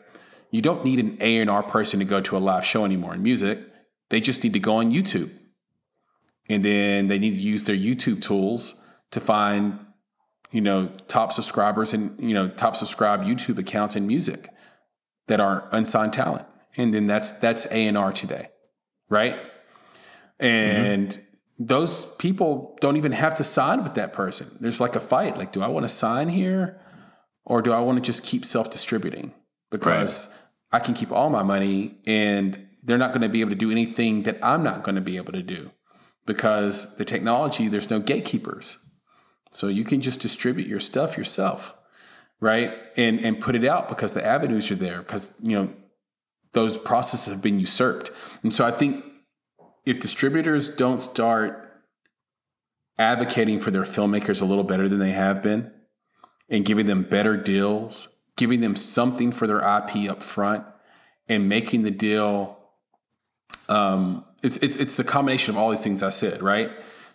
You don't need an A&R person to go to a live show anymore in music. They just need to go on YouTube. And then they need to use their YouTube tools to find, you know, top subscribers and, you know, top subscribed YouTube accounts in music that are unsigned talent. And then that's that's A&R today, right? And mm-hmm. those people don't even have to sign with that person. There's like a fight. Like, do I want to sign here or do I want to just keep self-distributing? Because right. I can keep all my money and they're not going to be able to do anything that I'm not going to be able to do because the technology, there's no gatekeepers. So you can just distribute your stuff yourself, right? And and put it out because the avenues are there because you know those processes have been usurped. And so I think if distributors don't start advocating for their filmmakers a little better than they have been and giving them better deals giving them something for their IP up front and making the deal um, it's it's it's the combination of all these things I said, right?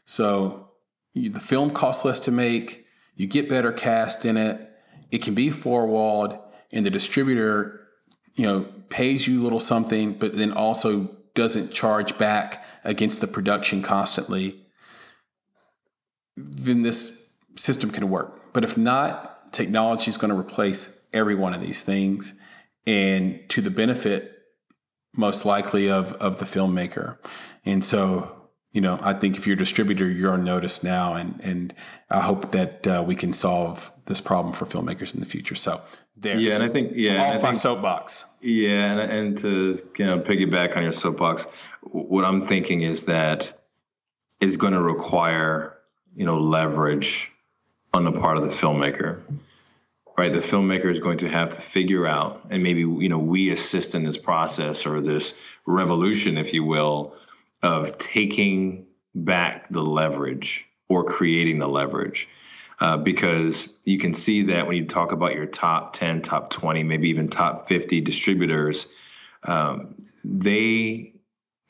So you, the film costs less to make, you get better cast in it, it can be four walled, and the distributor, you know, pays you a little something, but then also doesn't charge back against the production constantly. Then this system can work. But if not, technology is going to replace every one of these things, and to the benefit most likely of of the filmmaker. And so, you know, I think if you're a distributor, you're on notice now, and and I hope that uh, we can solve this problem for filmmakers in the future. So there, yeah, and I think yeah, off I my think, soapbox. Yeah, and and to you know piggyback on your soapbox, what I'm thinking is that is going to require you know leverage on the part of the filmmaker right the filmmaker is going to have to figure out and maybe you know we assist in this process or this revolution if you will of taking back the leverage or creating the leverage. Uh, because you can see that when you talk about your top 10 top 20 maybe even top 50 distributors um, they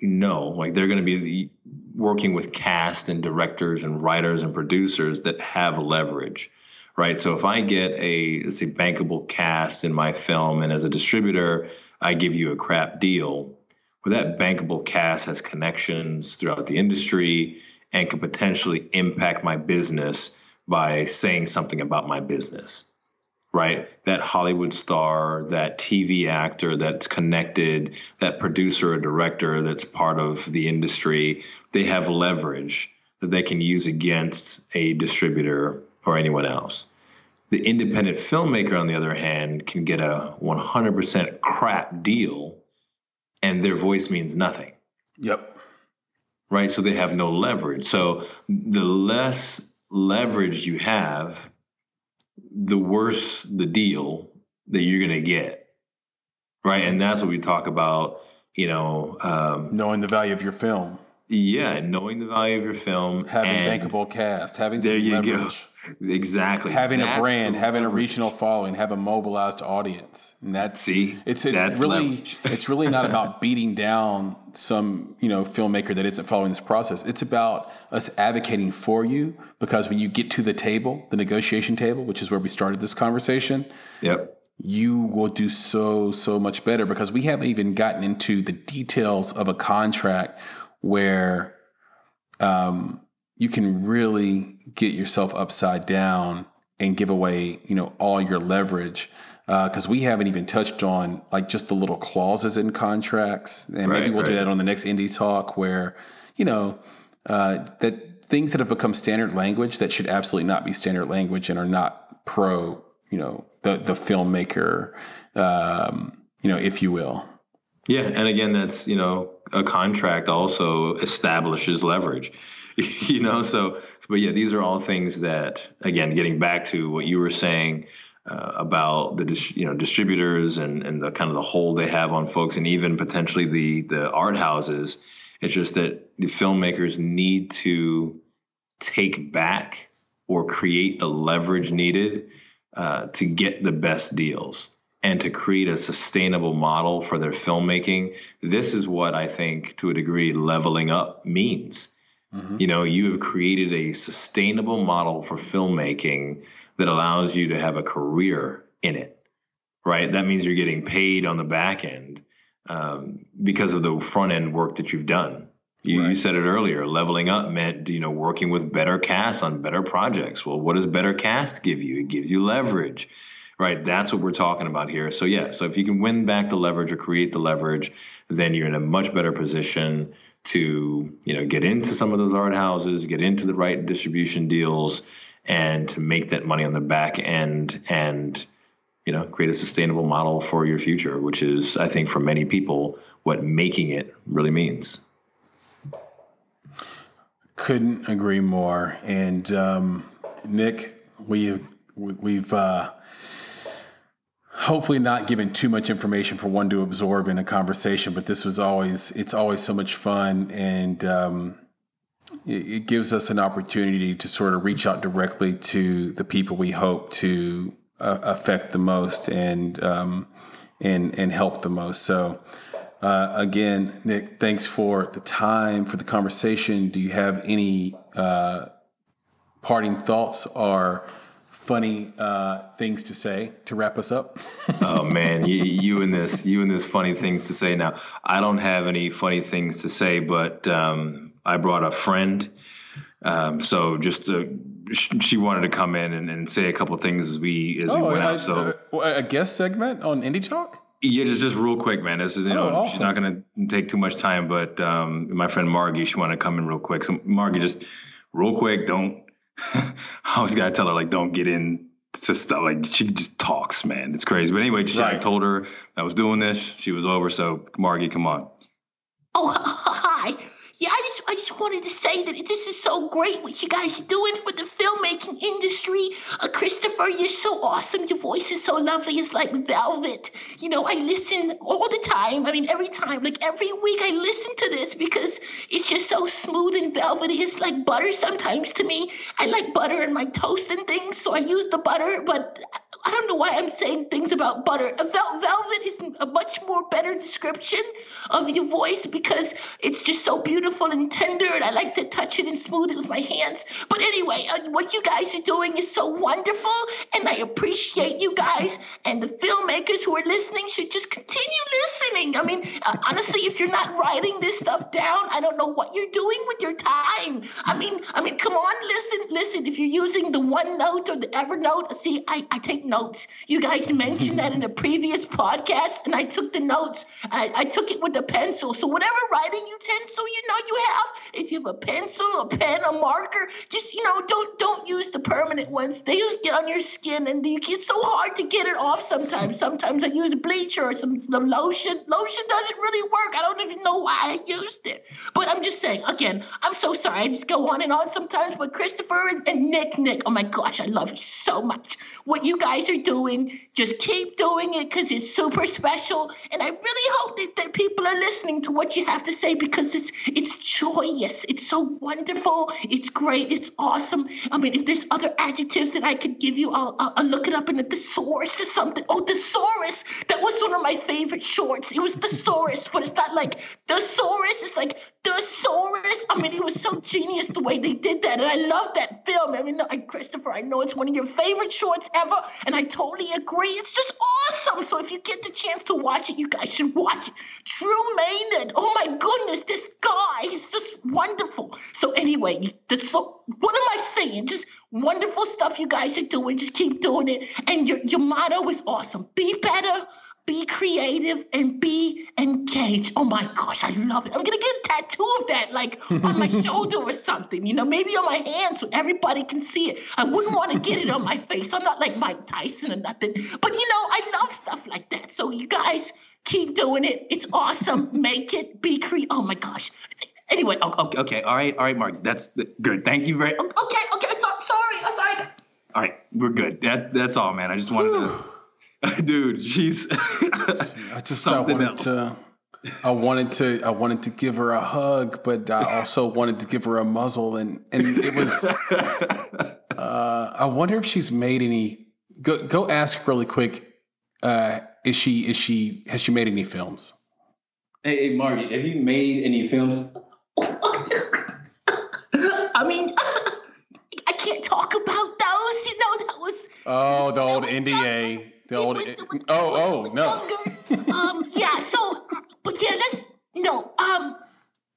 know like they're going to be working with cast and directors and writers and producers that have leverage right? So if I get a say bankable cast in my film, and as a distributor, I give you a crap deal, where that bankable cast has connections throughout the industry and could potentially impact my business by saying something about my business, right? That Hollywood star, that TV actor that's connected, that producer or director that's part of the industry, they have leverage that they can use against a distributor or anyone else. The independent filmmaker, on the other hand, can get a 100% crap deal and their voice means nothing. Yep. Right. So they have no leverage. So the less leverage you have, the worse the deal that you're going to get. Right. And that's what we talk about, you know, um, knowing the value of your film. Yeah, knowing the value of your film, having bankable cast, having there you leverage, go, exactly. having That's a brand, having a regional following, have a mobilized audience, and that's See, it's it's that's really leverage. it's really not about beating down some you know filmmaker that isn't following this process. It's about us advocating for you because when you get to the table, the negotiation table, which is where we started this conversation, Yep. you will do so so much better because we haven't even gotten into the details of a contract where um, you can really get yourself upside down and give away you know all your leverage because we haven't even touched on like just the little clauses in contracts. And maybe we'll do that on the next indie talk where you know uh, that things that have become standard language that should absolutely not be standard language and are not pro you know the the filmmaker um, you know if you will. Yeah, and again, that's you know a contract also establishes leverage. you know, so but yeah, these are all things that again, getting back to what you were saying uh, about the you know distributors and and the kind of the hold they have on folks, and even potentially the the art houses. It's just that the filmmakers need to take back or create the leverage needed uh, to get the best deals and to create a sustainable model for their filmmaking. This is what I think, to a degree, leveling up means. You know, you have created a sustainable model for filmmaking that allows you to have a career in it, right? That means you're getting paid on the back end um, because of the front end work that you've done. You, you said it earlier. Leveling up meant you know working with better casts on better projects. Well, what does better cast give you? It gives you leverage, right? That's what we're talking about here. So yeah, so if you can win back the leverage or create the leverage, then you're in a much better position to you know get into some of those art houses, get into the right distribution deals, and to make that money on the back end and you know create a sustainable model for your future, which is I think for many people what making it really means. Couldn't agree more. And um, Nick, we, we we've uh, hopefully not giving too much information for one to absorb in a conversation, but this was always it's always so much fun, and um, it, it gives us an opportunity to sort of reach out directly to the people we hope to uh, affect the most and um, and and help the most. So. Uh, again, Nick, thanks for the time, for the conversation. Do you have any uh, parting thoughts or funny uh, things to say to wrap us up? oh man, you, you and this, you and this funny things to say. Now, I don't have any funny things to say, but um, I brought a friend. Um, so just uh, she wanted to come in and, and, say a couple things as we as oh, we went I, out. So uh, a guest segment on Indie Talk. Yeah, just just real quick, man. This is you oh, know awesome. she's not going to take too much time, but um, my friend Margie, she wanted to come in real quick. So Margie, just real quick, don't. I always gotta tell her like, don't get in to stuff like she just talks, man. It's crazy. But anyway, she, right. I told her I was doing this. She was over. So Margie, come on. Oh, hi. Yeah, I just wanted to say that this is so great what you guys are doing for the filmmaking industry. Uh, Christopher, you're so awesome. Your voice is so lovely. It's like velvet. You know, I listen all the time. I mean, every time, like every week, I listen to this because it's just so smooth and velvety. It's like butter sometimes to me. I like butter in my toast and things, so I use the butter, but I don't know why I'm saying things about butter. Vel- velvet is a much more better description of your voice because it's just so beautiful and tender, and I like to touch it and smooth it with my hands. But anyway, uh, what you guys are doing is so wonderful, and I appreciate you guys. And the filmmakers who are listening should just continue listening. I mean, uh, honestly, if you're not writing this stuff down, I don't know what you're doing with your time. I mean, I mean, come on, listen, listen. If you're using the OneNote or the Evernote, see, I, I take notes. You guys mentioned that in a previous podcast, and I took the notes I, I took it with a pencil. So whatever writing utensil you know you have, if you have a pencil, a pen, a marker, just you know, don't don't use the permanent ones. They just get on your skin, and you, it's so hard to get it off. Sometimes, sometimes I use bleach or some, some lotion. Lotion doesn't really work. I don't even know why I used it. But I'm just saying. Again, I'm so sorry. I just go on and on sometimes. But Christopher and, and Nick, Nick, oh my gosh, I love you so much. What you guys guys are doing. Just keep doing it because it's super special. And I really hope that, that people are listening to what you have to say because it's it's joyous. It's so wonderful. It's great. It's awesome. I mean, if there's other adjectives that I could give you, I'll, I'll, I'll look it up in the thesaurus or something. Oh, thesaurus. That was one of my favorite shorts. It was thesaurus, but it's not like thesaurus. It's like thesaurus. I mean, it was so genius the way they did that. And I love that film. I mean, I, Christopher, I know it's one of your favorite shorts ever. And I totally agree. It's just awesome. So if you get the chance to watch it, you guys should watch it. Drew Maynard. Oh my goodness, this guy is just wonderful. So anyway, that's so what am I saying? Just wonderful stuff you guys are doing. Just keep doing it. And your your motto is awesome. Be better be creative and be engaged. Oh my gosh, I love it. I'm gonna get a tattoo of that, like on my shoulder or something, you know, maybe on my hand so everybody can see it. I wouldn't want to get it on my face. I'm not like Mike Tyson or nothing, but you know, I love stuff like that. So you guys keep doing it. It's awesome. Make it. Be creative. Oh my gosh. Anyway, oh, oh. okay, okay, all right, all right, Mark. That's good. Thank you very. Okay, okay. So, sorry, I'm sorry. All right, we're good. That that's all, man. I just wanted to dude, she's I just something I wanted else. to I wanted to I wanted to give her a hug, but I also wanted to give her a muzzle and and it was uh, I wonder if she's made any go go ask really quick uh, is she is she has she made any films? Hey, hey Margie, have you made any films? I mean I can't talk about those, you know, that was Oh, the old NDA. The old, was, it, oh, oh, no. um, yeah, so, but yeah, that's, no, um,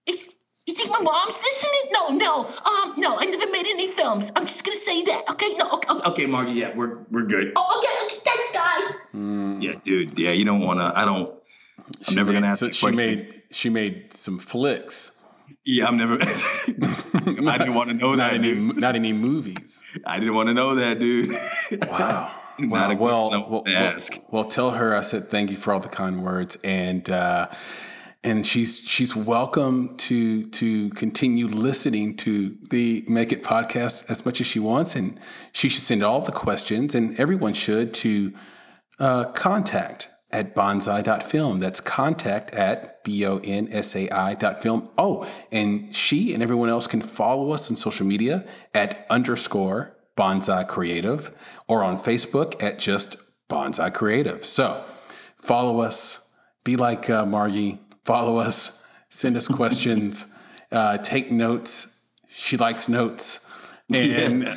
it's, you think my mom's listening? No, no, um, no, I never made any films. I'm just gonna say that. Okay, no, okay, okay, okay Margie, yeah, we're we're good. Oh, okay, okay, thanks, guys. Mm. Yeah, dude, yeah, you don't wanna, I don't. I'm she never made, gonna ask. So she made she made some flicks. Yeah, I'm never. I didn't want to know not that. Any. Not any movies. I didn't want to know that, dude. wow. Well, well, well, well, well, tell her I said thank you for all the kind words, and uh, and she's she's welcome to to continue listening to the Make It podcast as much as she wants, and she should send all the questions, and everyone should to uh, contact at bonsai.film. That's contact at B O N S A I dot film. Oh, and she and everyone else can follow us on social media at underscore Bonsai Creative or on Facebook at just Bonsai Creative. So follow us, be like uh, Margie, follow us, send us questions, uh, take notes. She likes notes. And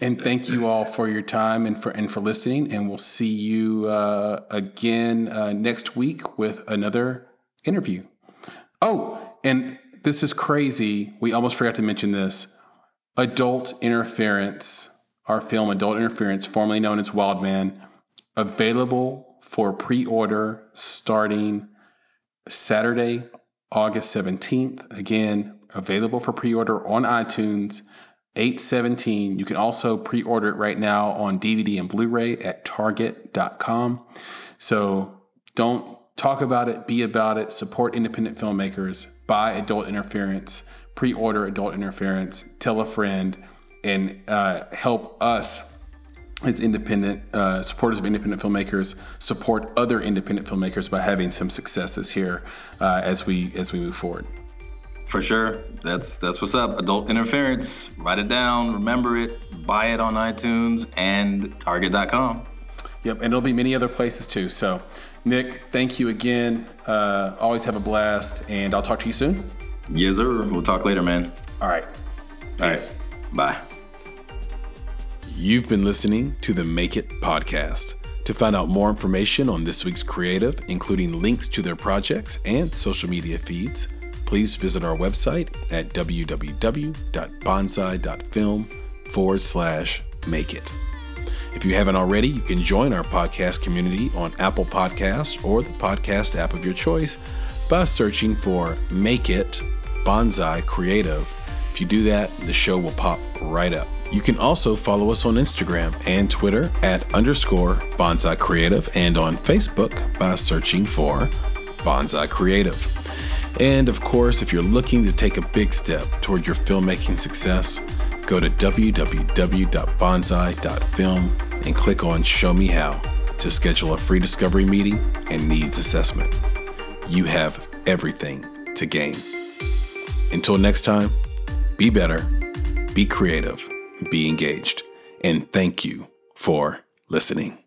and thank you all for your time and for and for listening. And we'll see you uh, again uh, next week with another interview. Oh, and this is crazy. We almost forgot to mention this. Adult Interference, our film Adult Interference, formerly known as Wildman, available for pre-order starting Saturday, August 17th. Again, available for pre-order on iTunes. 817. You can also pre-order it right now on DVD and Blu-ray at target.com. So don't talk about it, be about it, support independent filmmakers, buy adult interference, pre-order adult interference, tell a friend, and uh, help us as independent uh, supporters of independent filmmakers support other independent filmmakers by having some successes here uh, as we as we move forward. For sure. That's that's what's up. Adult interference. Write it down, remember it, buy it on iTunes and target.com. Yep, and it'll be many other places too. So, Nick, thank you again. Uh, always have a blast, and I'll talk to you soon. Yes, sir. We'll talk later, man. All right. All right. Bye. You've been listening to the Make It podcast. To find out more information on this week's creative, including links to their projects and social media feeds, please visit our website at www.bonsai.film forward slash make it. If you haven't already, you can join our podcast community on Apple Podcasts or the podcast app of your choice by searching for Make It Bonsai Creative. If you do that, the show will pop right up. You can also follow us on Instagram and Twitter at underscore Bonsai Creative and on Facebook by searching for Bonsai Creative. And of course, if you're looking to take a big step toward your filmmaking success, go to www.bonsai.film and click on Show Me How to schedule a free discovery meeting and needs assessment. You have everything to gain. Until next time, be better, be creative, be engaged, and thank you for listening.